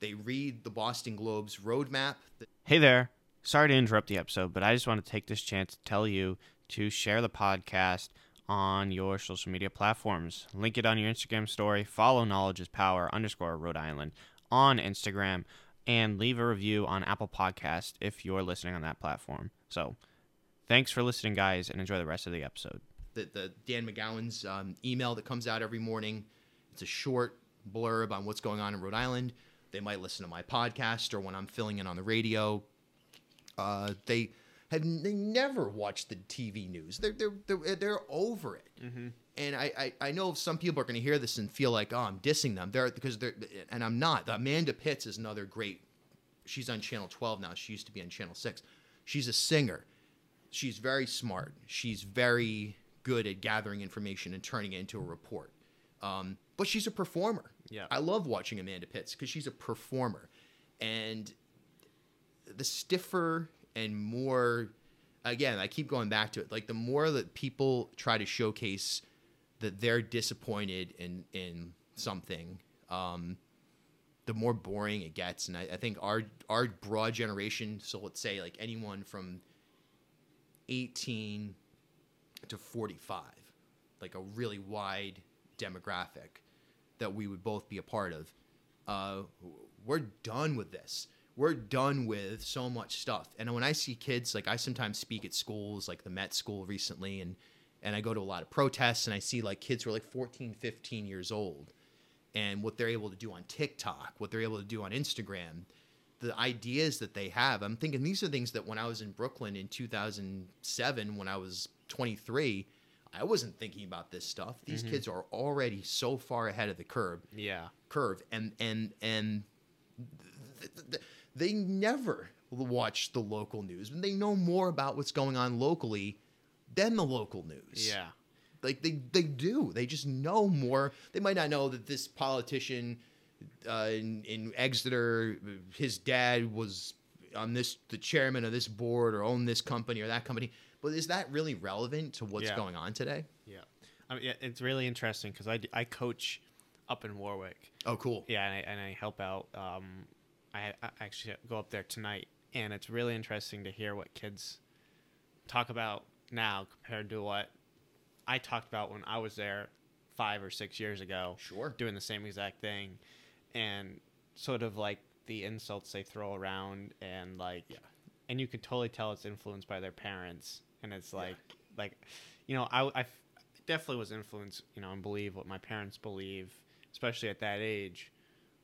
They read the Boston Globe's Rhode Map. Hey there. Sorry to interrupt the episode, but I just want to take this chance to tell you to share the podcast on your social media platforms. Link it on your Instagram story. Follow Knowledge is Power underscore Rhode Island on Instagram and leave a review on Apple Podcast if you're listening on that platform. So thanks for listening, guys, and enjoy the rest of the episode. the, the Dan McGowan's um, email that comes out every morning. It's a short blurb on what's going on in Rhode Island. They might listen to my podcast or when I'm filling in on the radio. Uh, they have they never watched the TV news. They're they're they're, they're over it. And I, I, I know some people are going to hear this and feel like oh I'm dissing them. They're because they're and I'm not. Amanda Pitts is another great. She's on Channel 12 now. She used to be on Channel 6. She's a singer she's very smart. She's very good at gathering information and turning it into a report. Um, but she's a performer. Yeah. I love watching Amanda Pitts because she's a performer, and the stiffer and more, again, I keep going back to it. Like the more that people try to showcase that they're disappointed in in something, um, the more boring it gets. And I, I think our our broad generation, so let's say like anyone from 18 to 45, like a really wide demographic that we would both be a part of. Uh, we're done with this. We're done with so much stuff. And when I see kids, like I sometimes speak at schools, like the Met School recently, and and I go to a lot of protests, and I see like kids who are like 14, 15 years old, and what they're able to do on TikTok, what they're able to do on Instagram, the ideas that they have. I'm thinking these are things that when I was in Brooklyn in 2007, when I was 23, I wasn't thinking about this stuff. These kids are already so far ahead of the curve Yeah. curve and and and th- th- th- they never watch the local news. They know more about what's going on locally than the local news. Yeah. Like they they do. They just know more. They might not know that this politician uh, in in Exeter, his dad was on this the chairman of this board or owned this company or that company. But is that really relevant to what's Yeah. going on today? Yeah. I mean, yeah, it's really interesting because I, I coach up in Warwick. Oh, cool. Yeah, and I, and I help out. Um, I, I actually go up there tonight, and it's really interesting to hear what kids talk about now compared to what I talked about when I was there five or six years ago. Sure. Doing the same exact thing, and sort of like the insults they throw around, and like, yeah. and you can totally tell it's influenced by their parents, and it's like, like, you know, I, I definitely was influenced, you know, and believe what my parents believe, especially at that age,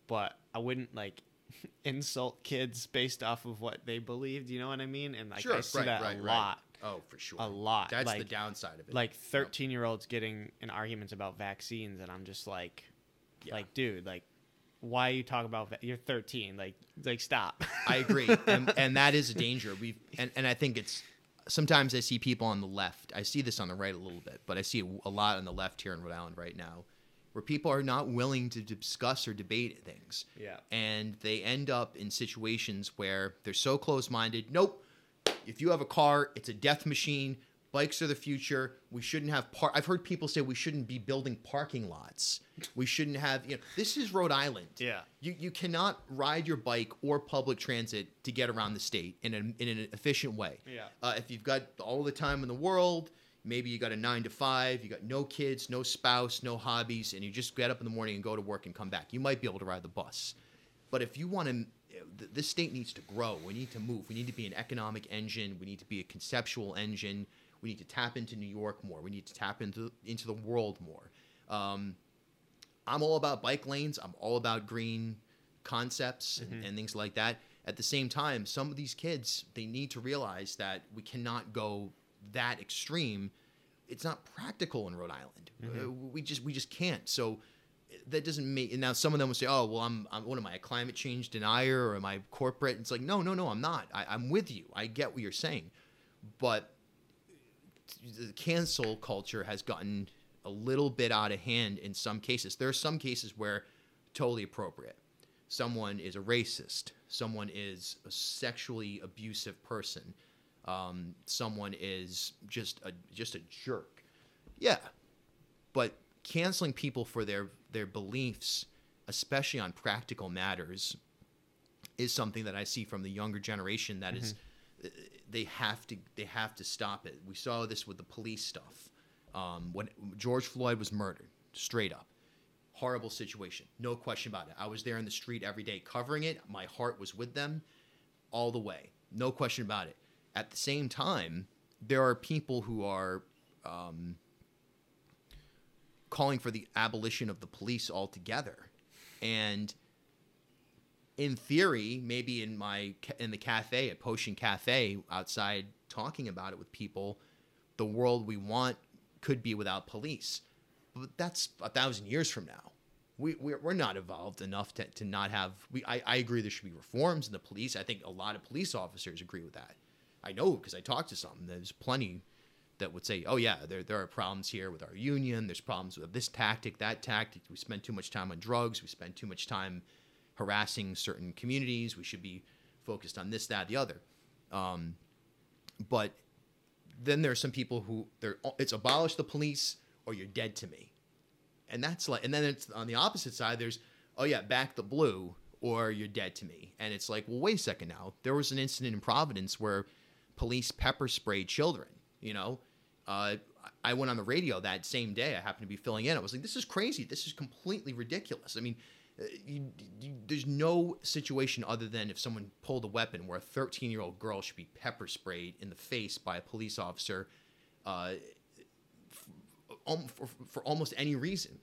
but I wouldn't like *laughs* insult kids based off of what they believed. You know what I mean? And like I see that a lot. Oh, for sure. A lot. That's the downside of it. Like 13 year olds getting in arguments about vaccines, and I'm just like, Yeah. like, dude, like, why you talk about va- you're 13? Like, like stop. I agree, *laughs* and, and that is a danger. We and, and I think it's sometimes I see people on the left. I see this on the right a little bit, but I see a lot on the left here in Rhode Island right now, where people are not willing to discuss or debate things. Yeah. and they end up in situations where they're so close-minded. Nope. If you have a car, it's a death machine. Bikes are the future. We shouldn't have par- I've heard people say we shouldn't be building parking lots. We shouldn't have, you know, this is Rhode Island. Yeah. You you cannot ride your bike or public transit to get around the state in an in an efficient way. Yeah. Uh, if you've got all the time in the world, maybe you got a nine to five, you got no kids, no spouse, no hobbies, and you just get up in the morning and go to work and come back. You might be able to ride the bus. But if you want to, this state needs to grow. We need to move. We need to be an economic engine. We need to be a conceptual engine. We need to tap into New York more. We need to tap into into the world more. Um, I'm all about bike lanes. I'm all about green concepts and, and things like that. At the same time, some of these kids they need to realize that we cannot go that extreme. It's not practical in Rhode Island. Uh, we just we just can't. So that doesn't make. And now some of them will say, "Oh, well, I'm, I'm what am I, a climate change denier, or am I corporate?" It's like, no, no, no, I'm not. I, I'm with you. I get what you're saying, but the cancel culture has gotten a little bit out of hand in some cases. There are some cases where totally appropriate. Someone is a racist. Someone is a sexually abusive person. Um, someone is just a just a jerk. Yeah, but canceling people for their their beliefs, especially on practical matters, is something that I see from the younger generation that is they have to they have to stop it. We saw this with the police stuff. Um, when George Floyd was murdered, straight up, horrible situation, no question about it. I was there in the street every day covering it. My heart was with them all the way, no question about it. At the same time, there are people who are um, calling for the abolition of the police altogether, and in theory, maybe in my in the cafe at Potion Cafe outside talking about it with people, the world we want could be without police. But that's a thousand years from now. We we're, not evolved enough to, to not have. We I, I agree there should be reforms in the police. I think a lot of police officers agree with that. I know because I talked to some. There's plenty that would say, "Oh yeah, there there are problems here with our union. There's problems with this tactic, that tactic. We spend too much time on drugs. We spend too much time harassing certain communities. We should be focused on this, that, the other." Um, but then there are some people who they're it's abolish the police or you're dead to me, and that's like, and then it's on the opposite side. There's oh yeah, back the blue or you're dead to me, and it's like, well, wait a second now. There was an incident in Providence where police pepper sprayed children. You know, uh, I went on the radio that same day. I happened to be filling in. I was like, this is crazy. This is completely ridiculous. I mean, you, you, there's no situation other than if someone pulled a weapon where a 13 year old girl should be pepper sprayed in the face by a police officer uh, f- um, for, for almost any reason.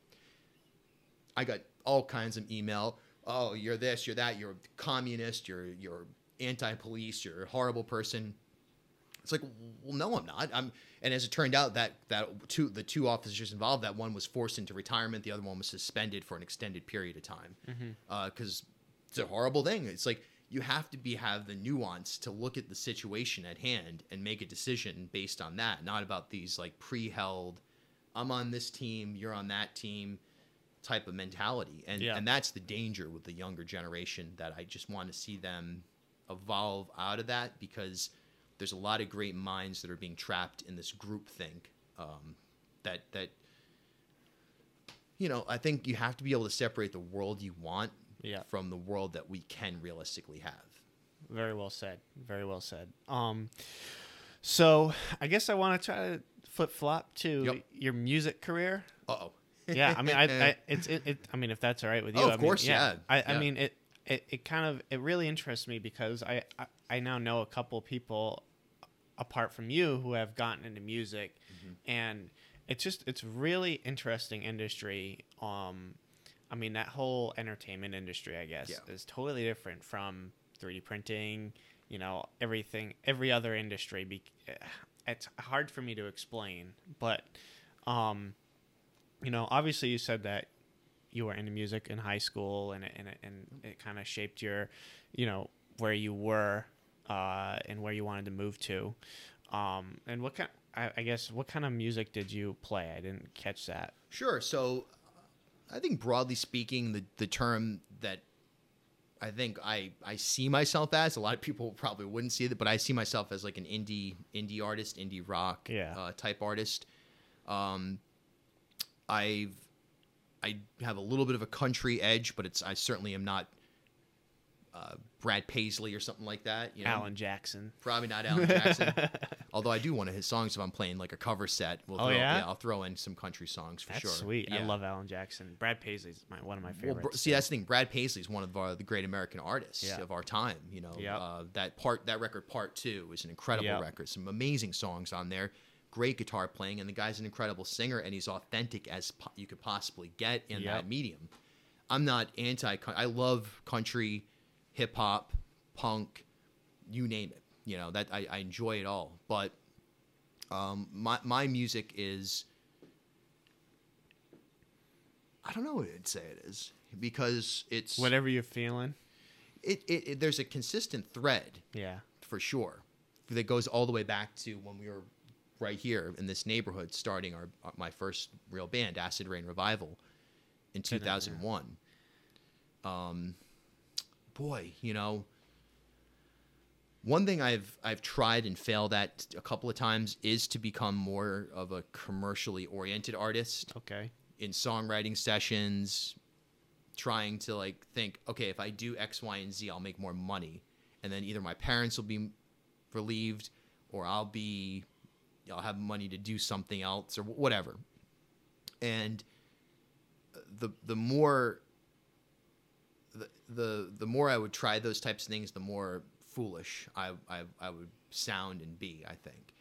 I got all kinds of email. Oh, you're this, you're that, you're a communist, you're you're anti-police, you're a horrible person. It's like, well, no, I'm not. I'm, and as it turned out, that that two the two officers involved, that one was forced into retirement, the other one was suspended for an extended period of time, mm-hmm. uh, because it's a horrible thing. It's like you have to be have the nuance to look at the situation at hand and make a decision based on that, not about these like pre-held I'm on this team, you're on that team type of mentality. And Yeah. and that's the danger with the younger generation that I just want to see them evolve out of that because there's a lot of great minds that are being trapped in this group think um, that that you know I think you have to be able to separate the world you want Yeah. from the world that we can realistically have. Very well said. Very well said. Um, so I guess I want to try to flip flop to Yep. your music career. Uh oh. Yeah, I mean, I, I *laughs* it's it, it. I mean, if that's all right with you, Oh, of I mean, course, yeah, I, I yeah. mean, it, it, it kind of it really interests me because I, I, I now know a couple people apart from you who have gotten into music, Mm-hmm. and it's just it's really interesting industry. Um, I mean, that whole entertainment industry, I guess, Yeah. is totally different from 3D printing. You know, everything, every other industry. Be, it's hard for me to explain, but. Um, you know, obviously you said that you were into music in high school and it, and it, and it kind of shaped your, you know, where you were uh, and where you wanted to move to. Um, and what kind, I, I guess, what kind of music did you play? I didn't catch that. Sure. So, I think broadly speaking, the the term that I think I I see myself as a lot of people probably wouldn't see it, but I see myself as like an indie indie artist, indie rock Yeah. uh, type artist. Um, I've I have a little bit of a country edge, but it's I certainly am not uh, Brad Paisley or something like that. You know? Alan Jackson. Probably not Alan Jackson. *laughs* Although I do one of his songs if I'm playing like a cover set. We'll Oh, throw, yeah? I'll throw in some country songs for That's sure. sweet. I love Alan Jackson. Brad Paisley's my, one of my Well, favorites. br- see, that's the thing. Brad Paisley is one of our, the great American artists Yeah. of our time. You know, Yep. uh, that part, that record, part two, is an incredible Yep. record. Some amazing songs on there. Great guitar playing, and the guy's an incredible singer, and he's authentic as po- you could possibly get in Yep. that medium. I'm not anti. I love country, hip hop, punk, you name it. You know that I, I enjoy it all. But um, my my music is. I don't know what I'd say it is because it's Whatever you're feeling. it, it, it there's a consistent thread Yeah. for sure that goes all the way back to when we were right here in this neighborhood starting our, our- my first real band acid rain revival in 2001 um boy you know one thing I've I've tried and failed at a couple of times is to become more of a commercially oriented artist. Okay. in songwriting sessions trying to like think okay if i do x y and z i'll make more money. And then either my parents will be relieved or i'll be i'll have money to do something else or whatever. And the the more the, the the more i would try those types of things the more foolish i i, I would sound and be i think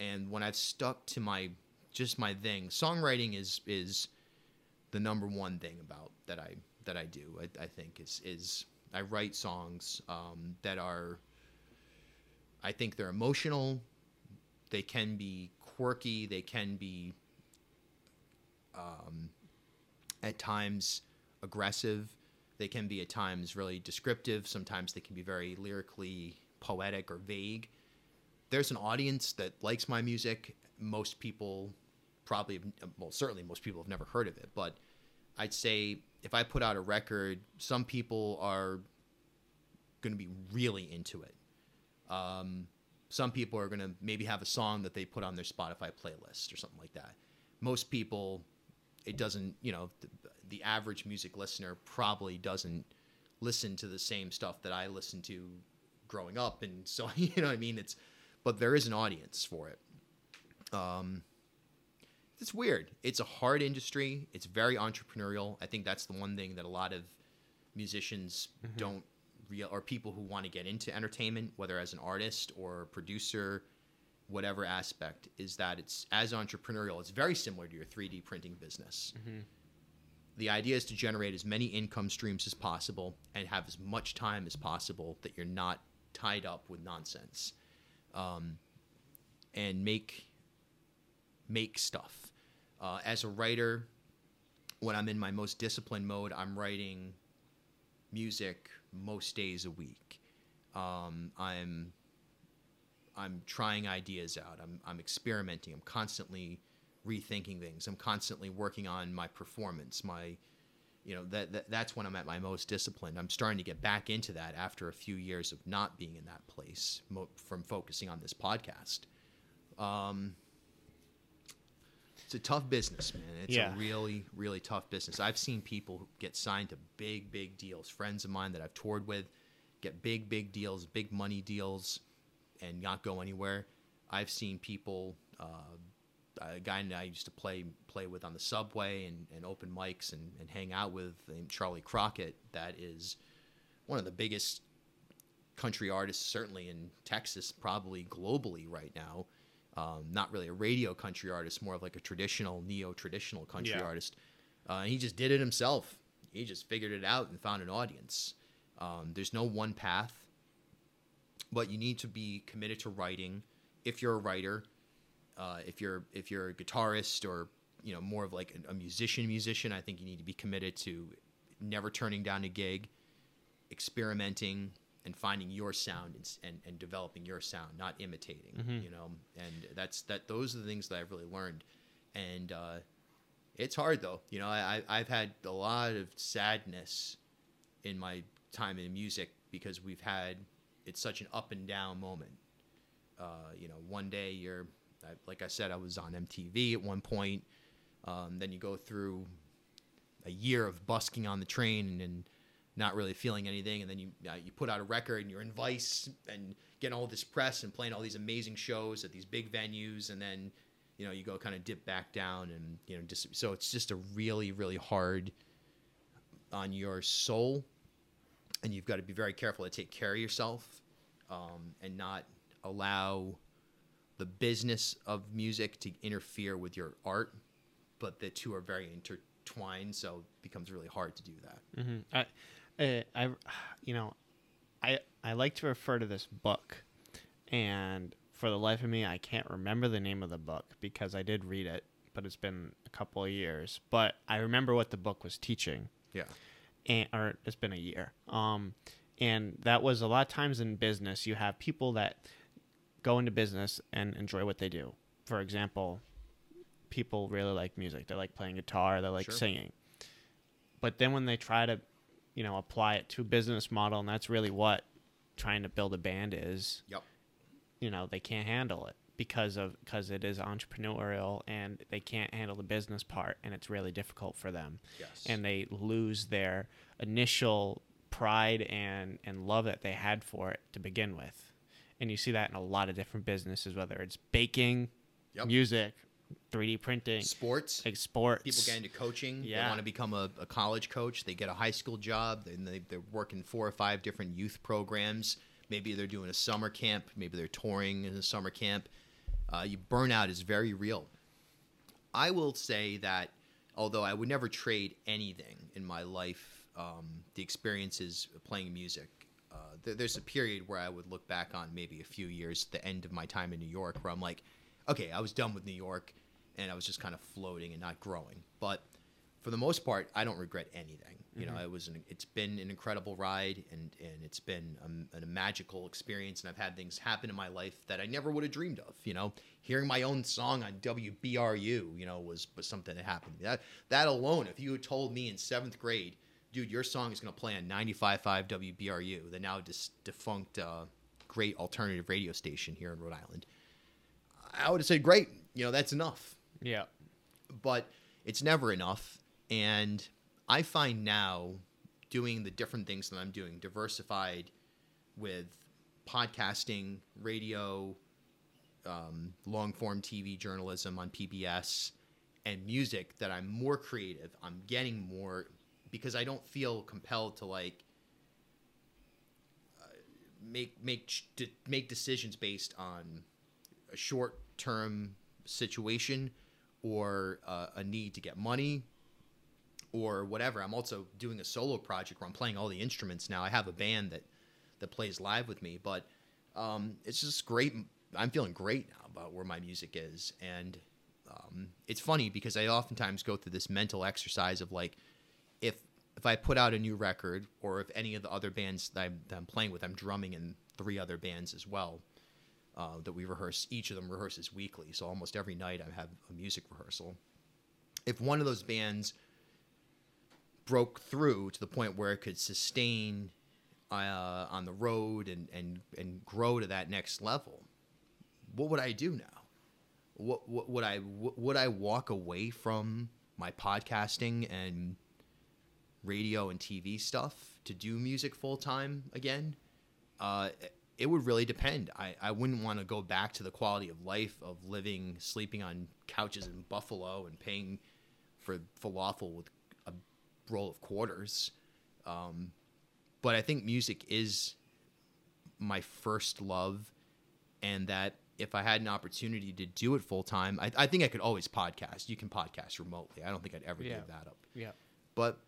and when i've stuck to my just my thing songwriting is is the number one thing about that I that I do. I, I think is is I write songs um, that are. I think they're emotional. They can be quirky. They can be. Um, at times aggressive. They can be at times really descriptive. Sometimes they can be very lyrically poetic or vague. There's an audience that likes my music. Most people probably, well, certainly most people have never heard of it. But I'd say if I put out a record, some people are going to be really into it. Um, some people are going to maybe have a song that they put on their Spotify playlist or something like that. Most people, it doesn't, you know, the, average music listener probably doesn't listen to the same stuff that I listened to growing up. And so, *laughs* you know what I mean? It's, but there is an audience for it. Um, it's weird. It's a hard industry. It's very entrepreneurial. I think that's the one thing that a lot of musicians don't real or people who want to get into entertainment, whether as an artist or producer, whatever aspect, is that it's as entrepreneurial. It's very similar to your 3D printing business. The idea is to generate as many income streams as possible and have as much time as possible that you're not tied up with nonsense, um, and make make stuff. Uh, as a writer, when I'm in my most disciplined mode, I'm writing music most days a week. Um, I'm I'm trying ideas out. I'm I'm experimenting. I'm constantly rethinking things. I'm constantly working on my performance. My you know that, that that's when I'm at my most disciplined. I'm starting to get back into that after a few years of not being in that place mo- from focusing on this podcast. Um, it's a tough business, man. It's Yeah. a really, really tough business. I've seen people get signed to big, big deals. Friends of mine that I've toured with get big, big deals, big money deals, and not go anywhere. I've seen people, uh, a guy I used to play play with on the subway and, and open mics and, and hang out with named Charley Crockett. That is one of the biggest country artists, certainly in Texas, probably globally right now. Um, not really a radio country artist, more of like a traditional, neo traditional country Yeah. artist. Uh, and he just did it himself. He just figured it out and found an audience. Um, there's no one path, but you need to be committed to writing. If you're a writer, uh, if you're if you're a guitarist or you know more of like a, a musician musician, I think you need to be committed to never turning down a gig, experimenting and finding your sound and, and, and developing your sound, not imitating. You know, and that's that. Those are the things that I've really learned, and uh, it's hard though. You know, I- I've had a lot of sadness in my time in music because we've had it's such an up and down moment. Uh, you know, one day you're, I- like I said, I was on MTV at one point. Um, then you go through a year of busking on the train and, and not really feeling anything, and then you uh, you put out a record and you're in Vice and getting all this press and playing all these amazing shows at these big venues, and then you know you go kind of dip back down and you know just so it's just a really really hard on your soul, and you've got to be very careful to take care of yourself um, and not allow the business of music to interfere with your art, but the two are very intertwined, so it becomes really hard to do that. hmm I, uh, I, you know, I I like to refer to this book, and for the life of me, I can't remember the name of the book because I did read it, but it's been a couple of years. But I remember what the book was teaching, Yeah. and or it's been a year. Um, and that was a lot of times in business, you have people that go into business and enjoy what they do. For example, people really like music. They like playing guitar. They like Sure. singing. But then when they try to, you know, apply it to a business model, and that's really what trying to build a band is, Yep. you know, they can't handle it because of because it is entrepreneurial and they can't handle the business part, and it's really difficult for them Yes. and they lose their initial pride and and love that they had for it to begin with and you see that in a lot of different businesses whether it's baking Yep. music 3d printing Sports. like sports People get into coaching. They want to become a, a college coach. They get a high school job. And they, they're working four or five different youth programs. Maybe they're doing a summer camp. Maybe they're touring in a summer camp. Uh, you burnout is very real. I will say that although I would never trade anything in my life, um, the experiences of playing music, uh, there, there's a period where I would look back on maybe a few years, the end of my time in New York, where I'm like, okay, I was done with New York and I was just kind of floating and not growing. But for the most part, I don't regret anything. You know, it was an, it's been an incredible ride and, and it's been a, a magical experience. And I've had things happen in my life that I never would have dreamed of. You know, hearing my own song on WBRU, you know, was, was something that happened to me. That, that alone, if you had told me in seventh grade, dude, your song is going to play on 95.5 WBRU, the now dis- defunct uh, great alternative radio station here in Rhode Island, I would have said, great, you know, that's enough yeah but it's never enough. And I find now doing the different things that I'm doing, diversified with podcasting, radio, um, long form TV journalism on PBS, and music, that I'm more creative. I'm getting more because I don't feel compelled to like uh, make make de- make decisions based on a short term situation or uh, a need to get money or whatever. I'm also doing a solo project where I'm playing all the instruments now. I have a band that that plays live with me, but um, it's just great. I'm feeling great now about where my music is, and um, it's funny because I oftentimes go through this mental exercise of like, if I put out a new record, or if any of the other bands that I'm, that I'm playing with, I'm drumming in three other bands as well uh, that we rehearse. Each of them rehearses weekly, so almost every night I have a music rehearsal. If one of those bands broke through to the point where it could sustain uh, on the road and, and, and grow to that next level, what would I do now? What, what would I would I walk away from my podcasting and radio and TV stuff to do music full time again? Uh, it would really depend. I, I wouldn't want to go back to the quality of life of living, sleeping on couches in Buffalo and paying for falafel with a roll of quarters. Um, but I think music is my first love, and that if I had an opportunity to do it full time, I, I think I could always podcast. You can podcast remotely. I don't think I'd ever Yeah. give that up. Yeah. But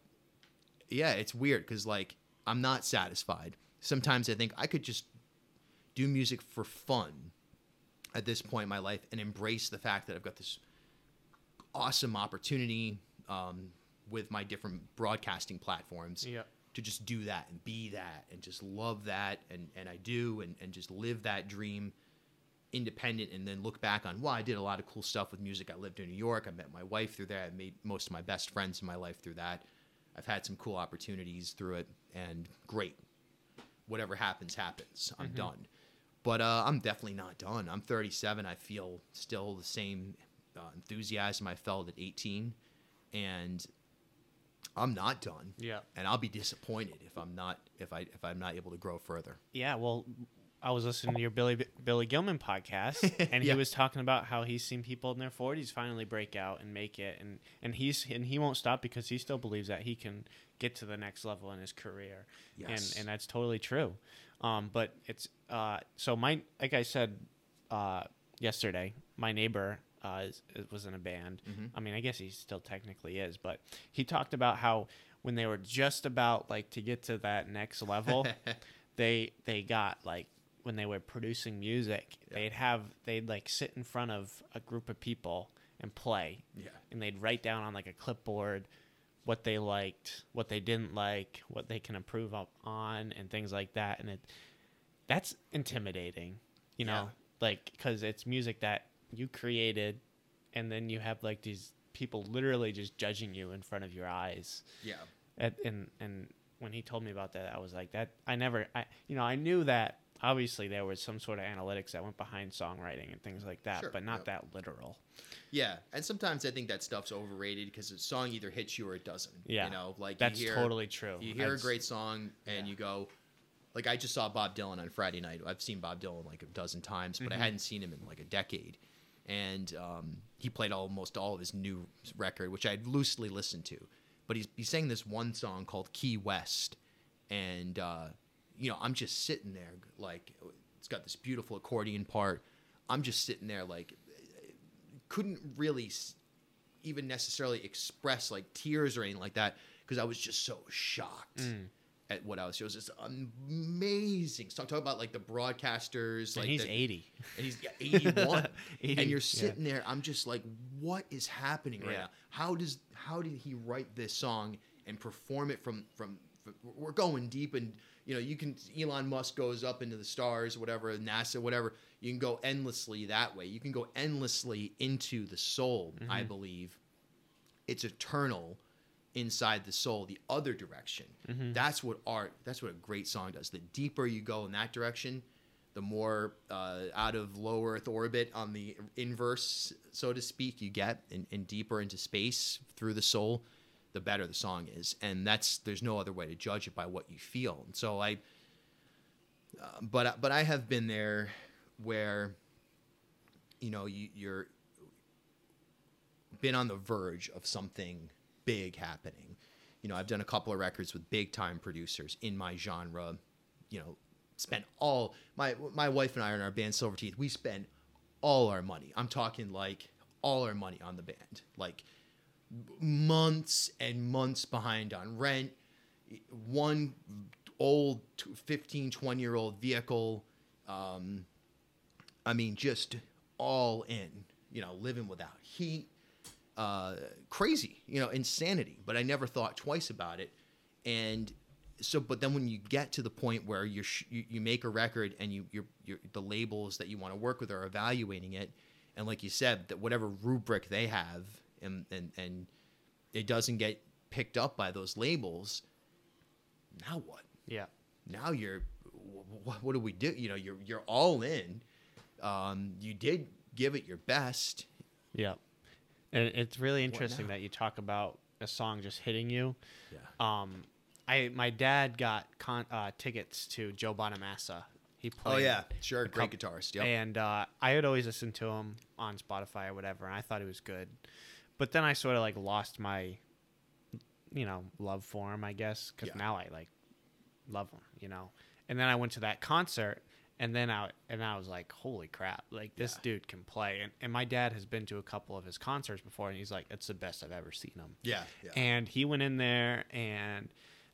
yeah, it's weird because like I'm not satisfied. Sometimes I think I could just do music for fun at this point in my life and embrace the fact that I've got this awesome opportunity um, with my different broadcasting platforms Yeah. to just do that and be that and just love that and, and I do and, and just live that dream independent and then look back on wow I did a lot of cool stuff with music. I lived in New York. I met my wife through that. I made most of my best friends in my life through that. I've had some cool opportunities through it and great. Whatever happens, happens. I'm done. But uh, I'm definitely not done. I'm 37. I feel still the same uh, enthusiasm I felt at 18, and I'm not done. Yeah. And I'll be disappointed if I'm not if I if I'm not able to grow further. Yeah, well, I was listening to your Billy Billy Gilman podcast, *laughs* and Yeah. he was talking about how he's seen people in their forties finally break out and make it, and and he's and he won't stop because he still believes that he can get to the next level in his career, Yes. and and that's totally true. Um, but it's uh, so my like I said uh, yesterday, my neighbor uh, is, was in a band. I mean, I guess he still technically is, but he talked about how when they were just about like to get to that next level, *laughs* they they got like when they were producing music, they'd have they'd like sit in front of a group of people and play. Yeah. And they'd write down on like a clipboard what they liked, what they didn't like, what they can improve up on and things like that and it that's intimidating, you know, Yeah. like cuz it's music that you created and then you have like these people literally just judging you in front of your eyes. Yeah. And and, and when he told me about that, I was like, that I never, I you know, I knew that obviously there was some sort of analytics that went behind songwriting and things like that, Sure, but not yep. that literal. Yeah, and sometimes I think that stuff's overrated because a song either hits you or it doesn't. Yeah, you know, like that's you hear, totally true. You hear That's- a great song and yeah. you go, like I just saw Bob Dylan on Friday night. I've seen Bob Dylan like a dozen times, but Mm-hmm. I hadn't seen him in like a decade. And um, he played almost all of his new record, which I'd loosely listened to. But he's he sang this one song called Key West, and uh, you know I'm just sitting there like it's got this beautiful accordion part. I'm just sitting there like couldn't really even necessarily express like tears or anything like that because I was just so shocked Mm. At what I was. It was amazing. So I'm talking about like the broadcasters, And like he's the- 80. and he's yeah, 81 *laughs* 80, and you're yeah. sitting there i'm just like what is happening right Yeah. now how does how did he write this song and perform it from from, from we're going deep and you know you can elon musk goes up into the stars whatever nasa whatever you can go endlessly that way you can go endlessly into the soul i Mm-hmm. believe it's eternal inside the soul the other direction. Mm-hmm. that's what art that's what a great song does. The deeper you go in that direction the more uh, out of low earth orbit on the inverse so to speak you get and, and deeper into space through the soul the better the song is. And that's there's no other way to judge it by what you feel. And so i uh, but but i have been there where you know you, you're been on the verge of something big happening. You know, I've done a couple of records with big time producers in my genre. You know, spent all my my wife and I are in our band Silver Teeth. We spend all our money. I'm talking like all our money on the band. Like months and months behind on rent. One old t- 15, 20 year old vehicle. Um, I mean, just all in, you know, living without heat, uh, crazy, you know, insanity. But I never thought twice about it. And so but then when you get to the point where you're sh- you, you make a record and you you're, you're the labels that you want to work with are evaluating it and like you said that whatever rubric they have and and and it doesn't get picked up by those labels now what Yeah. now you're what, what do we do you know you're you're all in um you did give it your best Yeah. And it's really interesting that you talk about a song just hitting you. yeah Um, I my dad got con- uh, tickets to Joe Bonamassa. He played. oh yeah sure great couple- guitarist yep. And uh, I had always listened to him on Spotify or whatever, and I thought he was good. But then I sort of like lost my, you know, love for him, I guess, because Yeah. now I like love him, you know. And then I went to that concert, and then I and I was like, holy crap, like this Yeah. dude can play. And and my dad has been to a couple of his concerts before, and he's like, it's the best I've ever seen him. yeah yeah And he went in there and,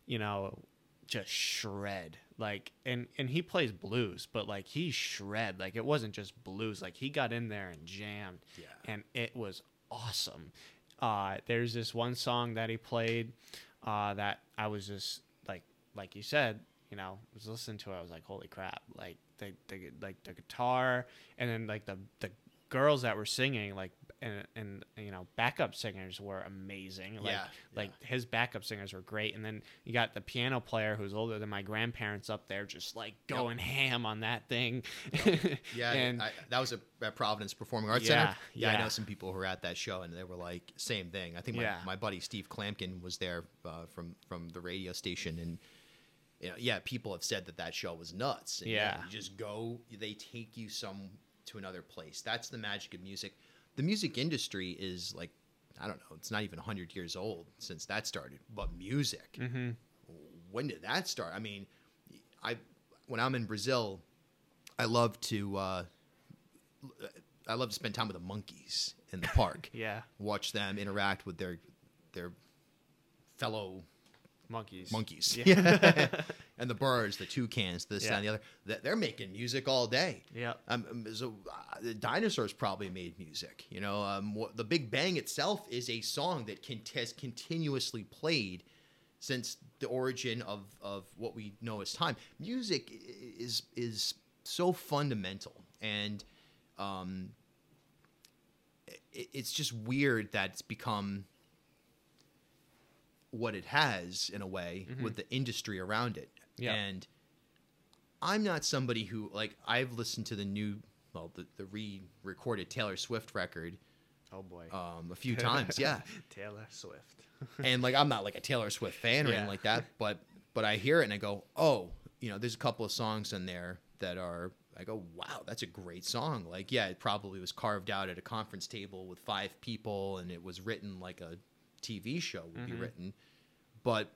you know, just shred. Like and and he plays blues, but like he shred. Like it wasn't just blues. Like he got in there and jammed. Yeah. And it was awesome. Uh there's this one song that he played uh that I was just like like you said, you know, was listening to it, I was like, holy crap. Like the, the like the guitar and then like the the girls that were singing like and and you know backup singers were amazing. Like Yeah, like his backup singers were great. And then you got the piano player who's older than my grandparents up there just like going ham on that thing. *laughs* Yeah, and I, that was a, at Providence Performing Arts Yeah, Center. Yeah, yeah, I know some people who were at that show, and they were like, same thing. I think my, Yeah. my buddy Steve Klamkin was there uh, from from the radio station, and you know, yeah, people have said that that show was nuts. And, Yeah. you just go, they take you some to another place. That's the magic of music. The music industry is like, I don't know, it's not even hundred years old since that started. But music, Mm-hmm. when did that start? I mean, I when I'm in Brazil, I love to uh, I love to spend time with the monkeys in the park. *laughs* yeah Watch them interact with their their fellow monkeys monkeys. yeah *laughs* and the birds, the toucans, this that, and the other. They're making music all day. Yeah. Um, um, so uh, the dinosaurs probably made music. You know, um, what, the Big Bang itself is a song that can has continuously played since the origin of, of what we know as time. Music is is so fundamental, and um, it, it's just weird that it's become what it has in a way with the industry around it. Yeah. And I'm not somebody who like I've listened to the new well the, the re-recorded Taylor Swift record oh boy um, a few *laughs* times, yeah. taylor swift *laughs* And like I'm not like a Taylor Swift fan or Yeah. anything like that, but but I hear it and I go, "Oh, you know, there's a couple of songs in there that are I go, "Wow, that's a great song." Like, yeah, it probably was carved out at a conference table with five people and it was written like a TV show would be written. But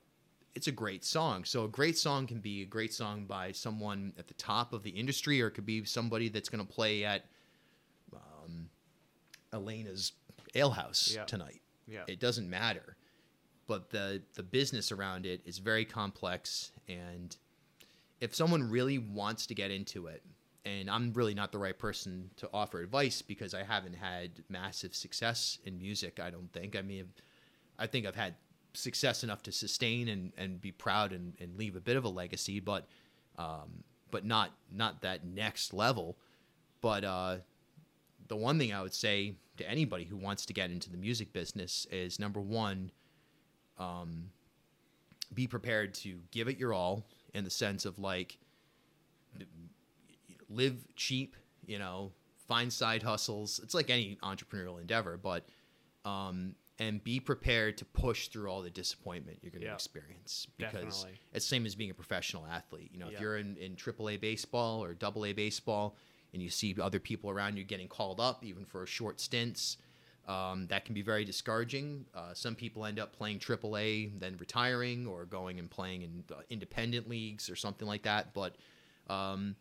it's a great song. So a great song can be a great song by someone at the top of the industry, or it could be somebody that's going to play at um, Elena's Ale House Yeah. tonight. Yeah. It doesn't matter. But the the business around it is very complex, and if someone really wants to get into it, and I'm really not the right person to offer advice because I haven't had massive success in music. I don't think. I mean, I think I've had success enough to sustain and, and be proud and, and leave a bit of a legacy, but um, but not not that next level. But uh, the one thing I would say to anybody who wants to get into the music business is number one, um, be prepared to give it your all in the sense of like live cheap, you know, find side hustles. It's like any entrepreneurial endeavor, but um, and be prepared to push through all the disappointment you're going to Yeah. experience because Definitely. it's the same as being a professional athlete. You know, Yeah. if you're in in AAA baseball or Double A baseball, and you see other people around you getting called up even for short stints. Um, that can be very discouraging. Uh, some people end up playing AAA, then retiring, or going and playing in uh, independent leagues or something like that. But um,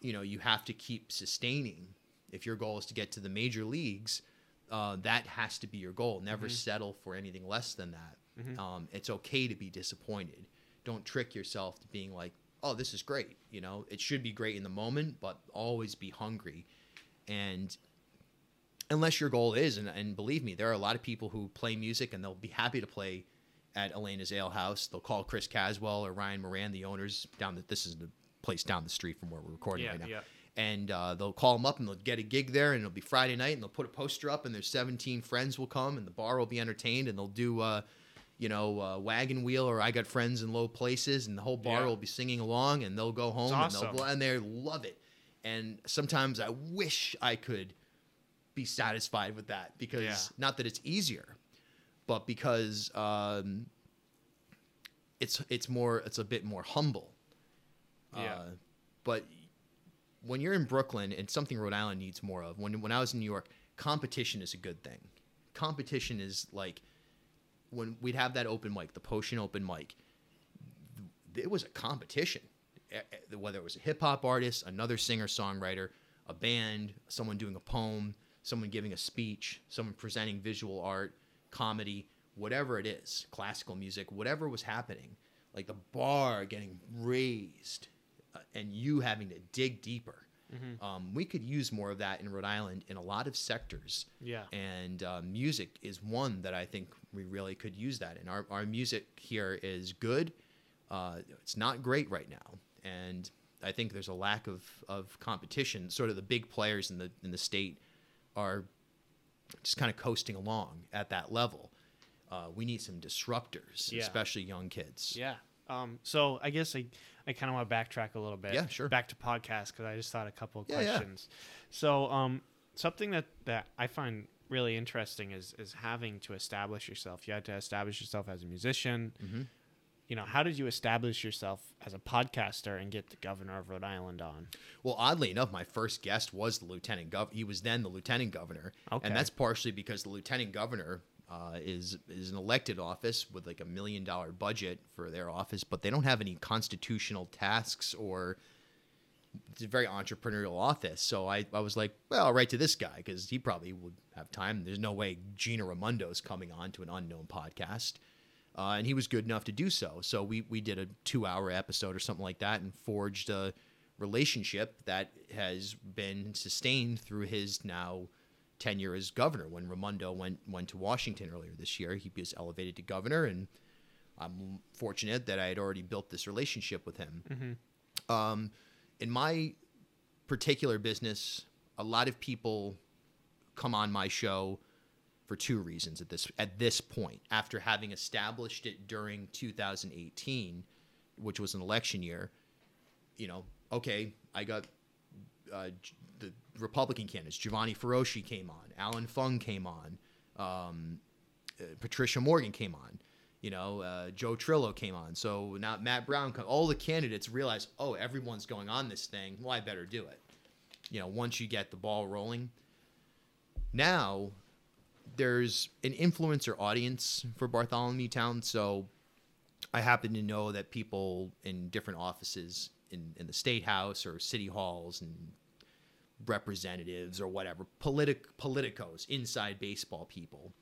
you know, you have to keep sustaining. If your goal is to get to the major leagues, uh, that has to be your goal. Never settle for anything less than that. Um, it's okay to be disappointed. Don't trick yourself to being like, "Oh, this is great." You know, it should be great in the moment, but always be hungry. And unless your goal is, and, and believe me, there are a lot of people who play music and they'll be happy to play at Elena's Ale House. They'll call Chris Caswell or Ryan Moran, the owners down that This is the place down the street from where we're recording Yeah, right now. yeah. And uh, they'll call them up and they'll get a gig there, and it'll be Friday night, and they'll put a poster up, and their 17 friends will come, and the bar will be entertained, and they'll do. Uh, you know, uh, wagon wheel or I got friends in low places, and the whole bar Yeah. will be singing along, and they'll go home It's and they'll and they love it. And sometimes I wish I could be satisfied with that because Yeah. not that it's easier, but because um, it's it's more it's a bit more humble. Yeah. Uh, but when you're in Brooklyn and something Rhode Island needs more of, when when I was in New York, competition is a good thing. Competition is like when we'd have that open mic, the potion open mic. It was a competition, whether it was a hip hop artist, another singer songwriter, a band, someone doing a poem, someone giving a speech, someone presenting visual art, comedy, whatever it is, classical music, whatever was happening, like the bar getting raised uh, and you having to dig deeper. Um, we could use more of that in Rhode Island in a lot of sectors. Yeah. And uh, music is one that I think we really could use that. And our, our music here is good. Uh, it's not great right now. And I think there's a lack of, of competition. Sort of the big players in the in the state are just kind of coasting along at that level. Uh, we need some disruptors, Yeah. especially young kids. Yeah. Um, so I guess I, I kind of want to backtrack a little bit. Yeah, sure. Back to podcast because I just thought a couple of Yeah, yeah. questions. So um, something that, that I find really interesting is is having to establish yourself. You had to establish yourself as a musician. Mm-hmm. You know, how did you establish yourself as a podcaster and get the governor of Rhode Island on? Well, oddly enough, my first guest was the lieutenant governor. He was then the lieutenant governor, Okay. and that's partially because the lieutenant governor uh, is is an elected office with like a million dollar budget for their office, but they don't have any constitutional tasks or it's a very entrepreneurial office. So I, I was like, well, I'll write to this guy because he probably would have time. There's no way Gina Raimondo's coming on to an unknown podcast. Uh, and he was good enough to do so. So we, we did a two hour episode or something like that and forged a relationship that has been sustained through his now tenure as governor. When Raimondo went went to Washington earlier this year, he was elevated to governor, and I'm fortunate that I had already built this relationship with him. Um, in my particular business, a lot of people come on my show for two reasons at this at this point. After having established it during 2018, which was an election year, you know, okay, I got uh, Republican candidates. Giovanni Feroce came on. Allan Fung came on. Um, uh, Patricia Morgan came on. You know, uh, Joe Trillo came on. So now Matt Brown, come, all the candidates realize, oh, everyone's going on this thing. Well, I better do it. You know, once you get the ball rolling. Now, there's an influencer audience for Bartholomew Town. So I happen to know that people in different offices in, in the state house or city halls and representatives or whatever, politic politicos, inside baseball people,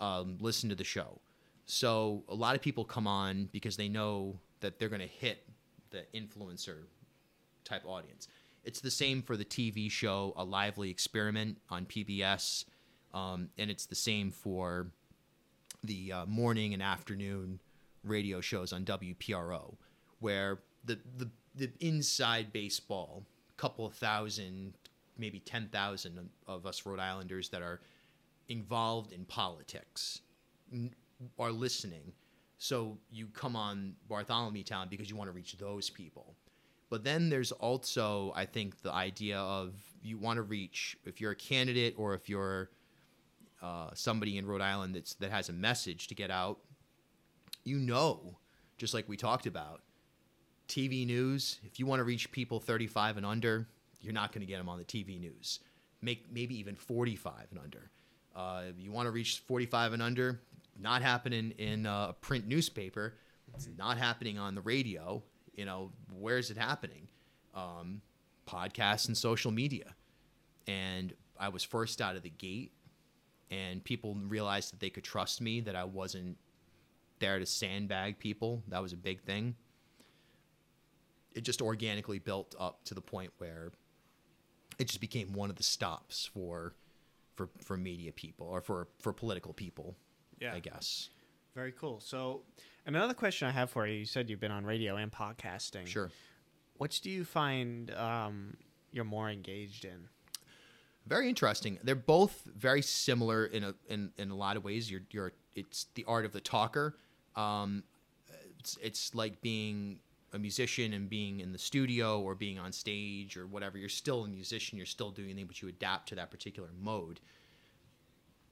um, listen to the show. So a lot of people come on because they know that they're going to hit the influencer type audience. It's the same for the TV show A Lively Experiment on PBS, um, and it's the same for the uh, morning and afternoon radio shows on WPRO, where the the, the inside baseball, couple thousand, maybe ten thousand of us Rhode Islanders that are involved in politics are listening. So you come on Bartholomew Town because you want to reach those people. But then there's also, I think, the idea of you want to reach if you're a candidate or if you're uh, somebody in Rhode Island that's that has a message to get out. You know, just like we talked about, TV news. If you want to reach people 35 and under, you're not going to get them on the TV news. Make maybe even 45 and under. Uh, you want to reach 45 and under, not happening in a print newspaper. It's not happening on the radio. You know, where is it happening? Um, podcasts and social media. And I was first out of the gate, and people realized that they could trust me, that I wasn't there to sandbag people. That was a big thing. It just organically built up to the point where it just became one of the stops for for for media people or for for political people. Yeah. I guess. Very cool. So, another question I have for you: You said you've been on radio and podcasting. Sure. Which do you find um, you're more engaged in? Very interesting. They're both very similar in a in, in a lot of ways. You're you're it's the art of the talker. Um, it's it's like being a musician and being in the studio or being on stage or whatever. You're still a musician. You're still doing anything, but you adapt to that particular mode.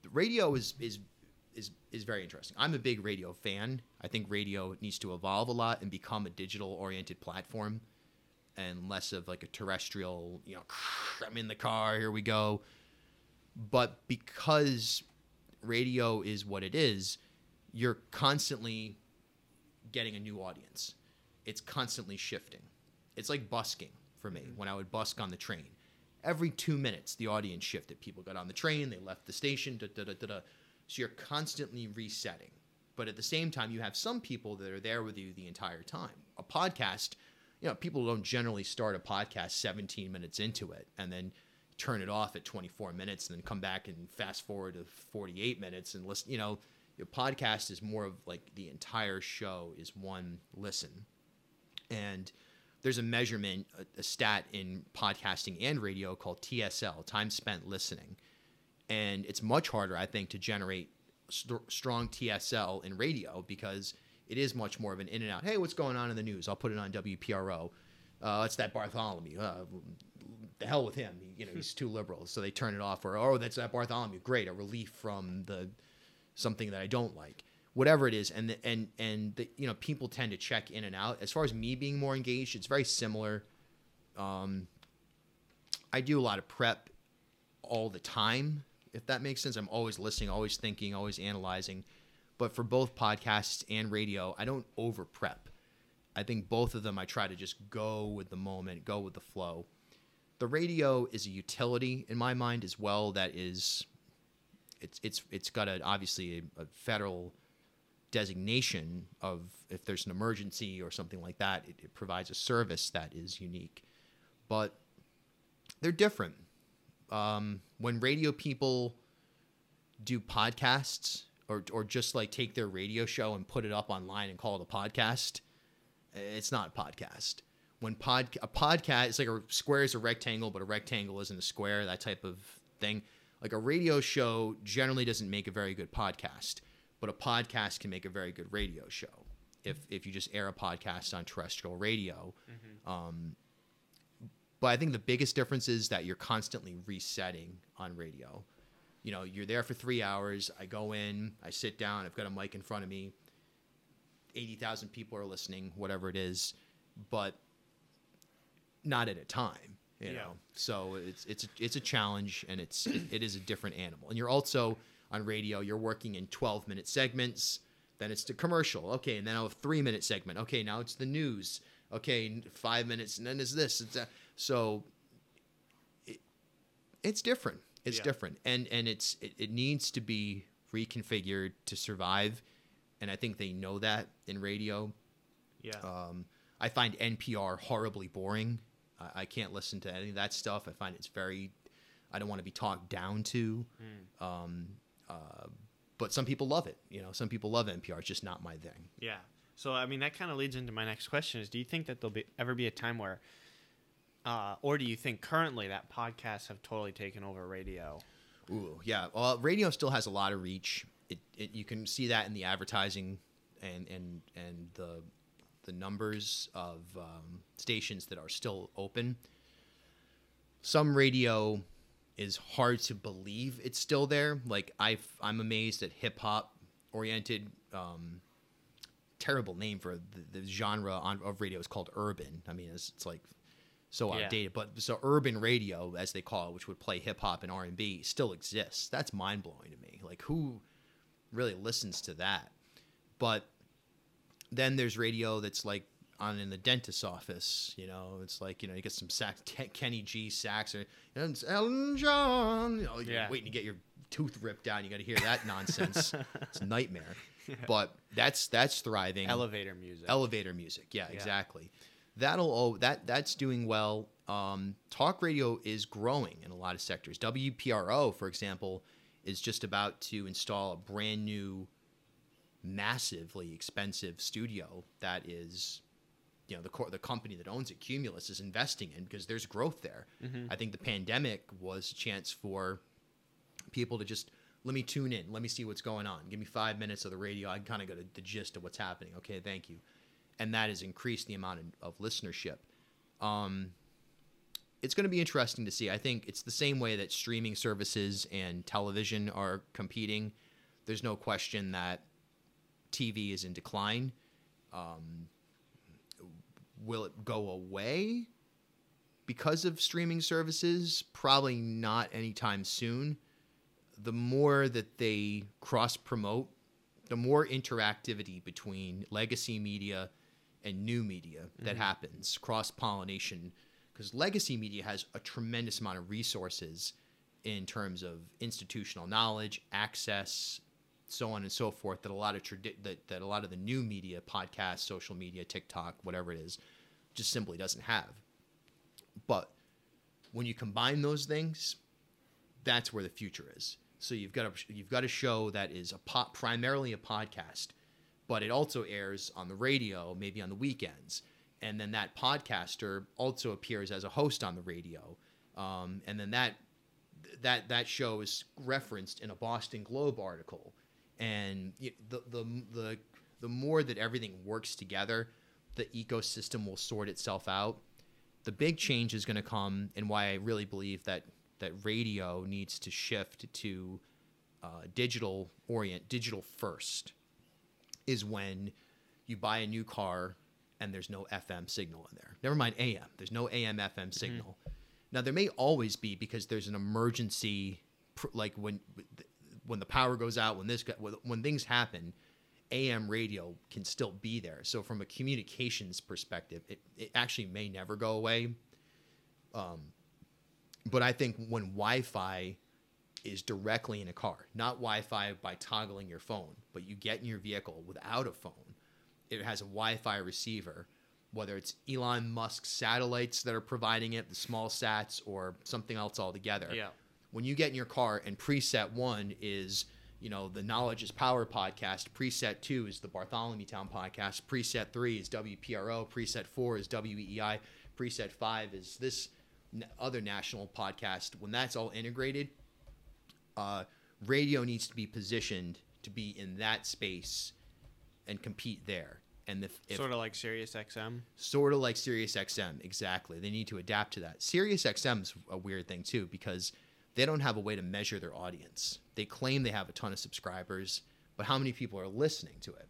The radio is is is is very interesting. I'm a big radio fan. I think radio needs to evolve a lot and become a digital oriented platform and less of like a terrestrial, you know, I'm in the car, here we go. But because radio is what it is, you're constantly getting a new audience. It's constantly shifting. It's like busking for me when I would busk on the train. Every two minutes, the audience shifted. People got on the train, they left the station, da da da da da. So you're constantly resetting. But at the same time, you have some people that are there with you the entire time. A podcast, you know, people don't generally start a podcast 17 minutes into it and then turn it off at 24 minutes and then come back and fast forward to 48 minutes and listen. You know, your podcast is more of like the entire show is one listen. And there's a measurement, a, a stat in podcasting and radio called TSL, time spent listening. And it's much harder, I think, to generate st- strong TSL in radio because it is much more of an in and out. Hey, what's going on in the news? I'll put it on WPRO. Uh, it's that Bartholomew. Uh, the hell with him. You know, he's too liberal. So they turn it off. Or oh, that's that Bartholomew. Great, a relief from the something that I don't like. Whatever it is, and the, and and the, you know, people tend to check in and out. As far as me being more engaged, it's very similar. Um, I do a lot of prep all the time, if that makes sense. I'm always listening, always thinking, always analyzing. But for both podcasts and radio, I don't over prep. I think both of them I try to just go with the moment, go with the flow. The radio is a utility in my mind as well that is it's it's it's got a obviously a, a federal designation of if there's an emergency or something like that, it, it provides a service that is unique. But they're different. Um, when radio people do podcasts or, or just like take their radio show and put it up online and call it a podcast, it's not a podcast. When pod a podcast, it's like a square is a rectangle, but a rectangle isn't a square. That type of thing. Like a radio show generally doesn't make a very good podcast, but a podcast can make a very good radio show. If if you just air a podcast on terrestrial radio, um, but I think the biggest difference is that you're constantly resetting on radio. You know, you're there for three hours. I go in, I sit down, I've got a mic in front of me. 80,000 people are listening, whatever it is, but not at a time, you Yeah. know. So it's it's it's a challenge and it's it, it is a different animal. And you're also on radio, you're working in 12 minute segments, then it's the commercial. Okay, and then I have a 3 minute segment. Okay, now it's the news. Okay, 5 minutes and then it's this. It's that. So it, it's different. It's Yeah. different. And and it's it, it needs to be reconfigured to survive. And I think they know that in radio. Yeah. Um, I find NPR horribly boring. I, I can't listen to any of that stuff. I find it's very. I don't want to be talked down to. Um, uh, but some people love it. You know, some people love NPR. It's just not my thing. Yeah. So I mean that kind of leads into my next question: Is do you think that there'll be ever be a time where, uh, or do you think currently that podcasts have totally taken over radio? Ooh, yeah. Well, radio still has a lot of reach. It, it you can see that in the advertising and and and the the numbers of um, stations that are still open. Some radio is hard to believe it's still there. Like I I'm amazed at hip hop oriented. Um, terrible name for the, the genre on, of radio is called urban. I mean, it's, it's like so Yeah. outdated. But so urban radio, as they call it, which would play hip hop and R and B, still exists. That's mind blowing to me. Like who really listens to that? But then there's radio that's like on in the dentist's office. You know, it's like you know you get some sax, Ke- Kenny G sax, or know, it's Elton John. You know, you're Yeah. waiting to get your tooth ripped out. You got to hear that nonsense. *laughs* it's a nightmare. *laughs* But that's that's thriving Elevator music. elevator music yeah, exactly that'll oh that that's doing well um, talk radio is growing in a lot of sectors wpro for example is just about to install a brand new massively expensive studio that is you know the co- the company that owns it Cumulus is investing in because there's growth there. I think the pandemic was a chance for people to just let me tune in, let me see what's going on. Give me 5 minutes of the radio. I kind of got a, the gist of what's happening. Okay, thank you. And that has increased the amount of, of listenership. Um it's going to be interesting to see. I think it's the same way that streaming services and television are competing. There's no question that TV is in decline. Um, will it go away because of streaming services? Probably not anytime soon. The more that they cross promote, the more interactivity between legacy media and new media that mm-hmm. happens, cross pollination. Because legacy media has a tremendous amount of resources in terms of institutional knowledge, access, so on and so forth that a lot of tradi- that, that a lot of the new media podcasts social media tiktok whatever it is just simply doesn't have. But when you combine those things that's where the future is. So you've got a you've got a show that is a primarily a podcast but it also airs on the radio maybe on the weekends. And then that podcaster also appears as a host on the radio. Um, and then that that that show is referenced in a Boston Globe article, and the the the the more that everything works together, the ecosystem will sort itself out. The big change is going to come, and why I really believe that that radio needs to shift to uh, digital orient, digital first, is when you buy a new car and there's no FM signal in there. Never mind AM. There's no AM FM signal. Now there may always be because there's an emergency, like when when the power goes out, when this when things happen, AM radio can still be there. So from a communications perspective, it, it actually may never go away. Um, but I think when Wi-Fi is directly in a car, not Wi-Fi by toggling your phone, but you get in your vehicle without a phone, it has a Wi-Fi receiver, whether it's Elon Musk's satellites that are providing it, the small sats, or something else altogether. Yeah. When you get in your car and preset one is, you know, the Knowledge is Power podcast, preset two is the Bartholomew Town podcast, preset three is WPRO, preset four is WEEI, preset five is this other national podcast. When that's all integrated, uh, radio needs to be positioned to be in that space and compete there. And if, if Sort of like Sirius XM. sort of like Sirius XM, exactly. They need to adapt to that. Sirius XM's a weird thing too because they don't have a way to measure their audience. They claim they have a ton of subscribers, but how many people are listening to it?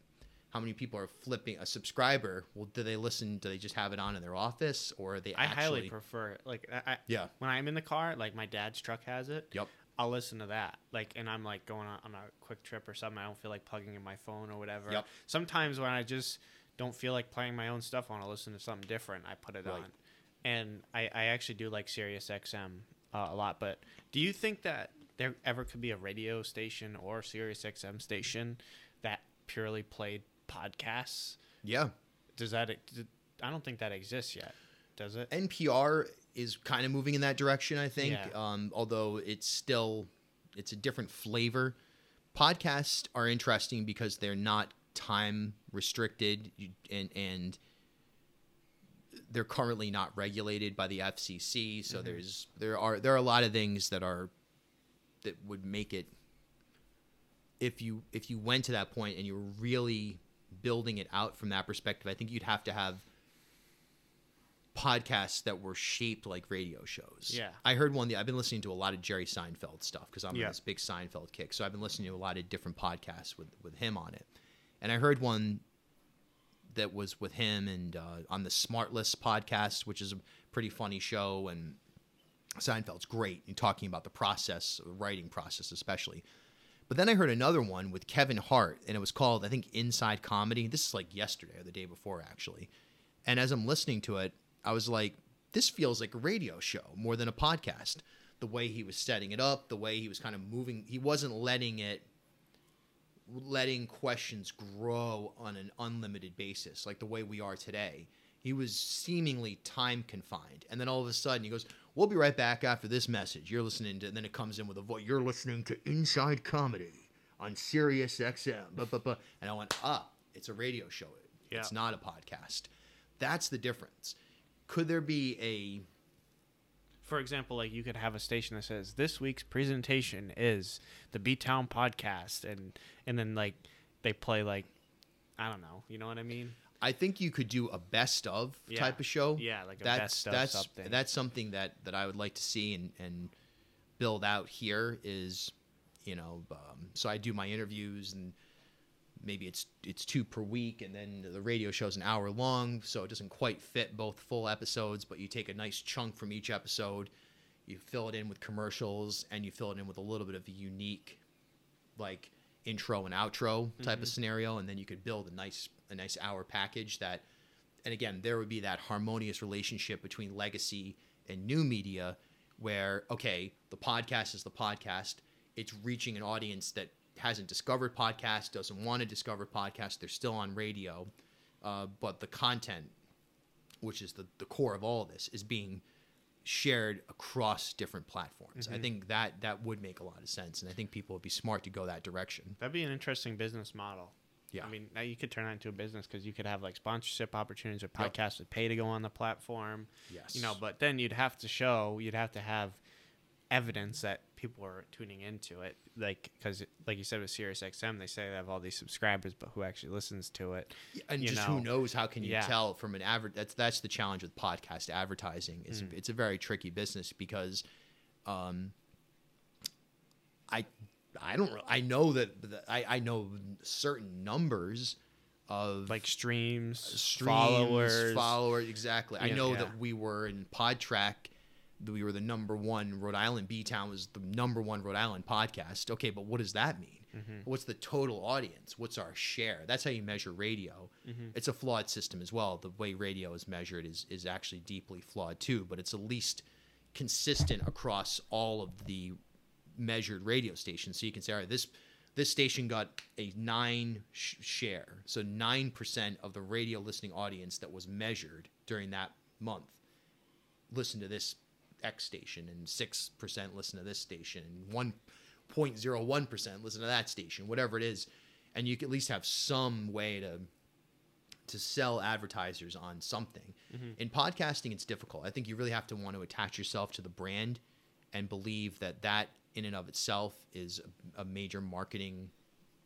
How many people are flipping a subscriber? Well, do they listen? Do they just have it on in their office, or are they I actually? highly prefer it. Like, I, I, Yeah. When I'm in the car, like my dad's truck has it. Yep. I'll listen to that. Like, and I'm like going on, on a quick trip or something. I don't feel like plugging in my phone or whatever. Yep. Sometimes when I just don't feel like playing my own stuff, on, I want to listen to something different. I put it Right. on, and I, I actually do like Sirius XM uh, a lot. But do you think that there ever could be a radio station or Sirius XM station that purely played podcasts? yeah. Does that? I don't think that exists yet. Does it? NPR is kind of moving in that direction, I think. Yeah. Um, although it's still it's a different flavor. Podcasts are interesting because they're not time restricted and and they're currently not regulated by the FCC. So there's there are there are a lot of things that are that would make it if you if you went to that point and you were really building it out from that perspective, I think you'd have to have podcasts that were shaped like radio shows. Yeah. I heard one. I've been listening to a lot of Jerry Seinfeld stuff because I'm Yeah. on this big Seinfeld kick. So I've been listening to a lot of different podcasts with with him on it, and I heard one that was with him and uh, on the Smartless podcast, which is a pretty funny show, and Seinfeld's great in talking about the process, the writing process especially. But then I heard another one with Kevin Hart, and it was called, I think, Inside Comedy. This is like yesterday or the day before, actually. And as I'm listening to it, I was like, this feels like a radio show more than a podcast. The way he was setting it up, the way he was kind of moving, he wasn't letting it, letting questions grow on an unlimited basis, like the way we are today. He was seemingly time confined. And then all of a sudden he goes, We'll be right back after this message. You're listening to, and then it comes in with a voice. You're listening to Inside Comedy on Sirius XM. Blah, blah, blah. And I went, ah, it's a radio show. It's Yeah. not a podcast. That's the difference. Could there be a For example, like you could have a station that says this week's presentation is the B Town podcast, and and then like they play like I don't know, you know what I mean? I think you could do a best of Yeah. type of show. Yeah, like a that's, best of that's, something. That's something that, that I would like to see and, and build out here is, you know, um, so I do my interviews and maybe it's it's two per week and then the radio show's an hour long, so it doesn't quite fit both full episodes, but you take a nice chunk from each episode, you fill it in with commercials and you fill it in with a little bit of a unique like intro and outro type of scenario and then you could build a nice a nice hour package that and again there would be that harmonious relationship between legacy and new media where okay the podcast is the podcast. It's reaching an audience that hasn't discovered podcast doesn't want to discover podcast they're still on radio. Uh, but the content which is the, the core of all of this is being shared across different platforms. I think that that would make a lot of sense and i think people would be smart to go that direction. That'd be an interesting business model. Yeah. I mean, now you could turn that into a business because you could have like sponsorship opportunities or Yep. podcasts that pay to go on the platform. Yes. You know, but then you'd have to show, you'd have to have evidence that people are tuning into it. Like, because, like you said with Sirius XM, they say they have all these subscribers, but who actually listens to it? and you just know? who knows how can you Yeah. tell from an advert that's that's the challenge with podcast advertising is Mm. it's a very tricky business because um i i don't i know that that- i i know certain numbers of Like streams, streams, followers. followers exactly i know yeah. that we were in Podtrac that we were the number one rhode island b town was the number one rhode island podcast okay but what does that mean Mm-hmm. what's the total audience what's our share that's how you measure radio Mm-hmm. it's a flawed system as well the way radio is measured is is actually deeply flawed too but it's at least consistent across all of the measured radio stations. So you can say, all right, this this station got a nine sh- share, so nine percent of the radio listening audience that was measured during that month listen to this X station, and six percent listen to this station, and one point zero one percent listen to that station, whatever it is, and you can at least have some way to to sell advertisers on something. Mm-hmm. In podcasting, it's difficult. I think you really have to want to attach yourself to the brand and believe that that in and of itself is a, major marketing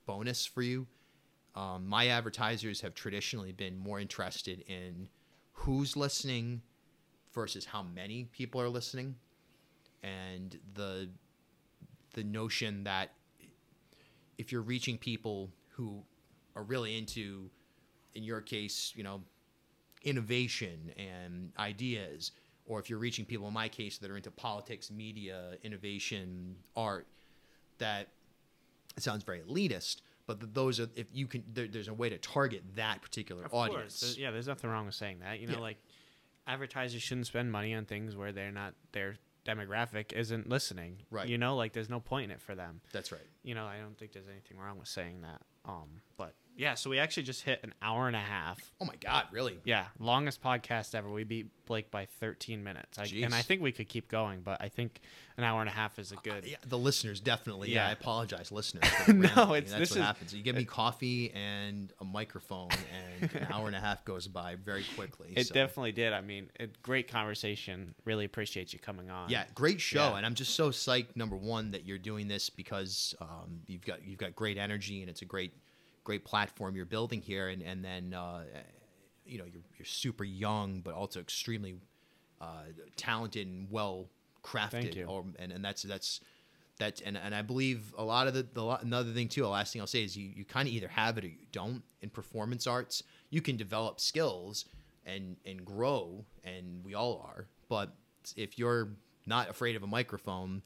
bonus for you. Um, my advertisers have traditionally been more interested in who's listening versus how many people are listening, and the the notion that if you're reaching people who are really into, in your case, you know, innovation and ideas, or if you're reaching people, in my case, that are into politics, media, innovation, art, that sounds very elitist, but those are if you can, there, there's a way to target that particular Of audience. There's- Yeah, there's nothing wrong with saying that. You know, Yeah. like advertisers shouldn't spend money on things where they're not their demographic isn't listening. Right. You know, like there's no point in it for them. That's right. You know, I don't think there's anything wrong with saying that. Um, but yeah, so we actually just hit an hour and a half. Oh my God, really? Yeah, longest podcast ever. We beat Blake by 13 minutes. I, and I think we could keep going, but I think an hour and a half is a good. Yeah, the listeners definitely. Yeah, Yeah. I apologize, listeners. *laughs* No, it's- that's this what is- happens. You give me coffee and a microphone, and an hour and a half goes by very quickly. It so. definitely did. I mean, it, great conversation. Really appreciate you coming on. Yeah, great show, Yeah. and I'm just so psyched. Number one, that you're doing this because um, you've got you've got great energy, and it's a great great platform you're building here. And and then uh, you know you're you're super young, but also extremely uh, talented and well crafted. Or, and and that's that's that's and, and I believe a lot of the, the another thing too. The last thing I'll say is you you kind of either have it or you don't in performance arts. You can develop skills and and grow, and we all are. But if you're not afraid of a microphone,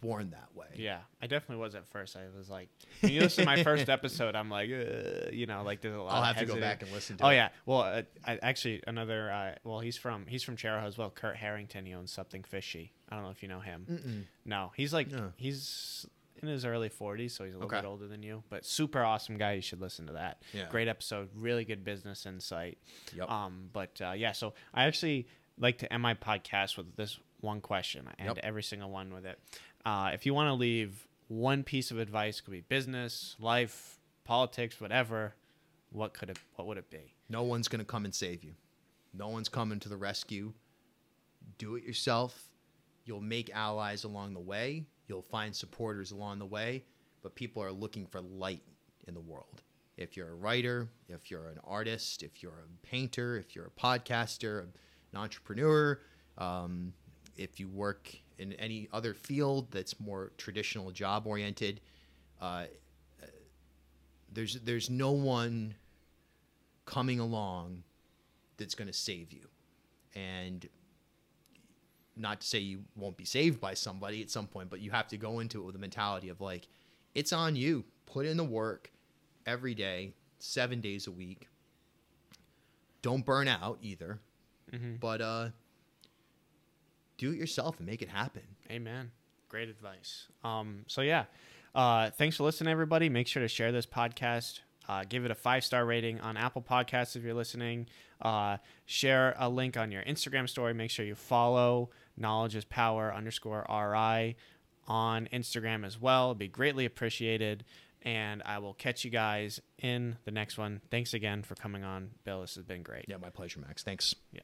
born that way. Yeah, I definitely was at first. I was like, when you listen to my first *laughs* episode, I'm like, uh, you know, like there's a lot. I'll of have to go back and listen to Oh it. yeah, well, uh, I, actually, another. Uh, well, he's from he's from Chariho as well. Kurt Harrington. He owns something fishy. I don't know if you know him. No, he's like No. he's in his early 40s, so he's a little Okay. bit older than you. But super awesome guy. You should listen to that. Yeah. Great episode. Really good business insight. Yep. Um, but uh, yeah, so I actually like to end my podcast with this one question. I end Yep. every single one with it. Uh, if you want to leave one piece of advice could be business, life, politics, whatever. What could it? What would it be? No one's going to come and save you. No one's coming to the rescue. Do it yourself. You'll make allies along the way. You'll find supporters along the way, but people are looking for light in the world. If you're a writer, if you're an artist, if you're a painter, if you're a podcaster, an entrepreneur, um, if you work in any other field that's more traditional job oriented, uh, there's there's no one coming along that's going to save you, and not to say you won't be saved by somebody at some point, but you have to go into it with a mentality of like, it's on you. Put in the work every day, seven days a week. Don't burn out either, but uh, do it yourself and make it happen. Amen. Great advice. Um, so yeah, uh, thanks for listening, everybody. Make sure to share this podcast. Uh, give it a five star rating on Apple Podcasts if you're listening. Uh, share a link on your Instagram story. Make sure you follow Knowledge is Power underscore RI on Instagram as well. It'd be greatly appreciated. And I will catch you guys in the next one. Thanks again for coming on, Bill. This has been great. Yeah, my pleasure, Max. Thanks. Yeah.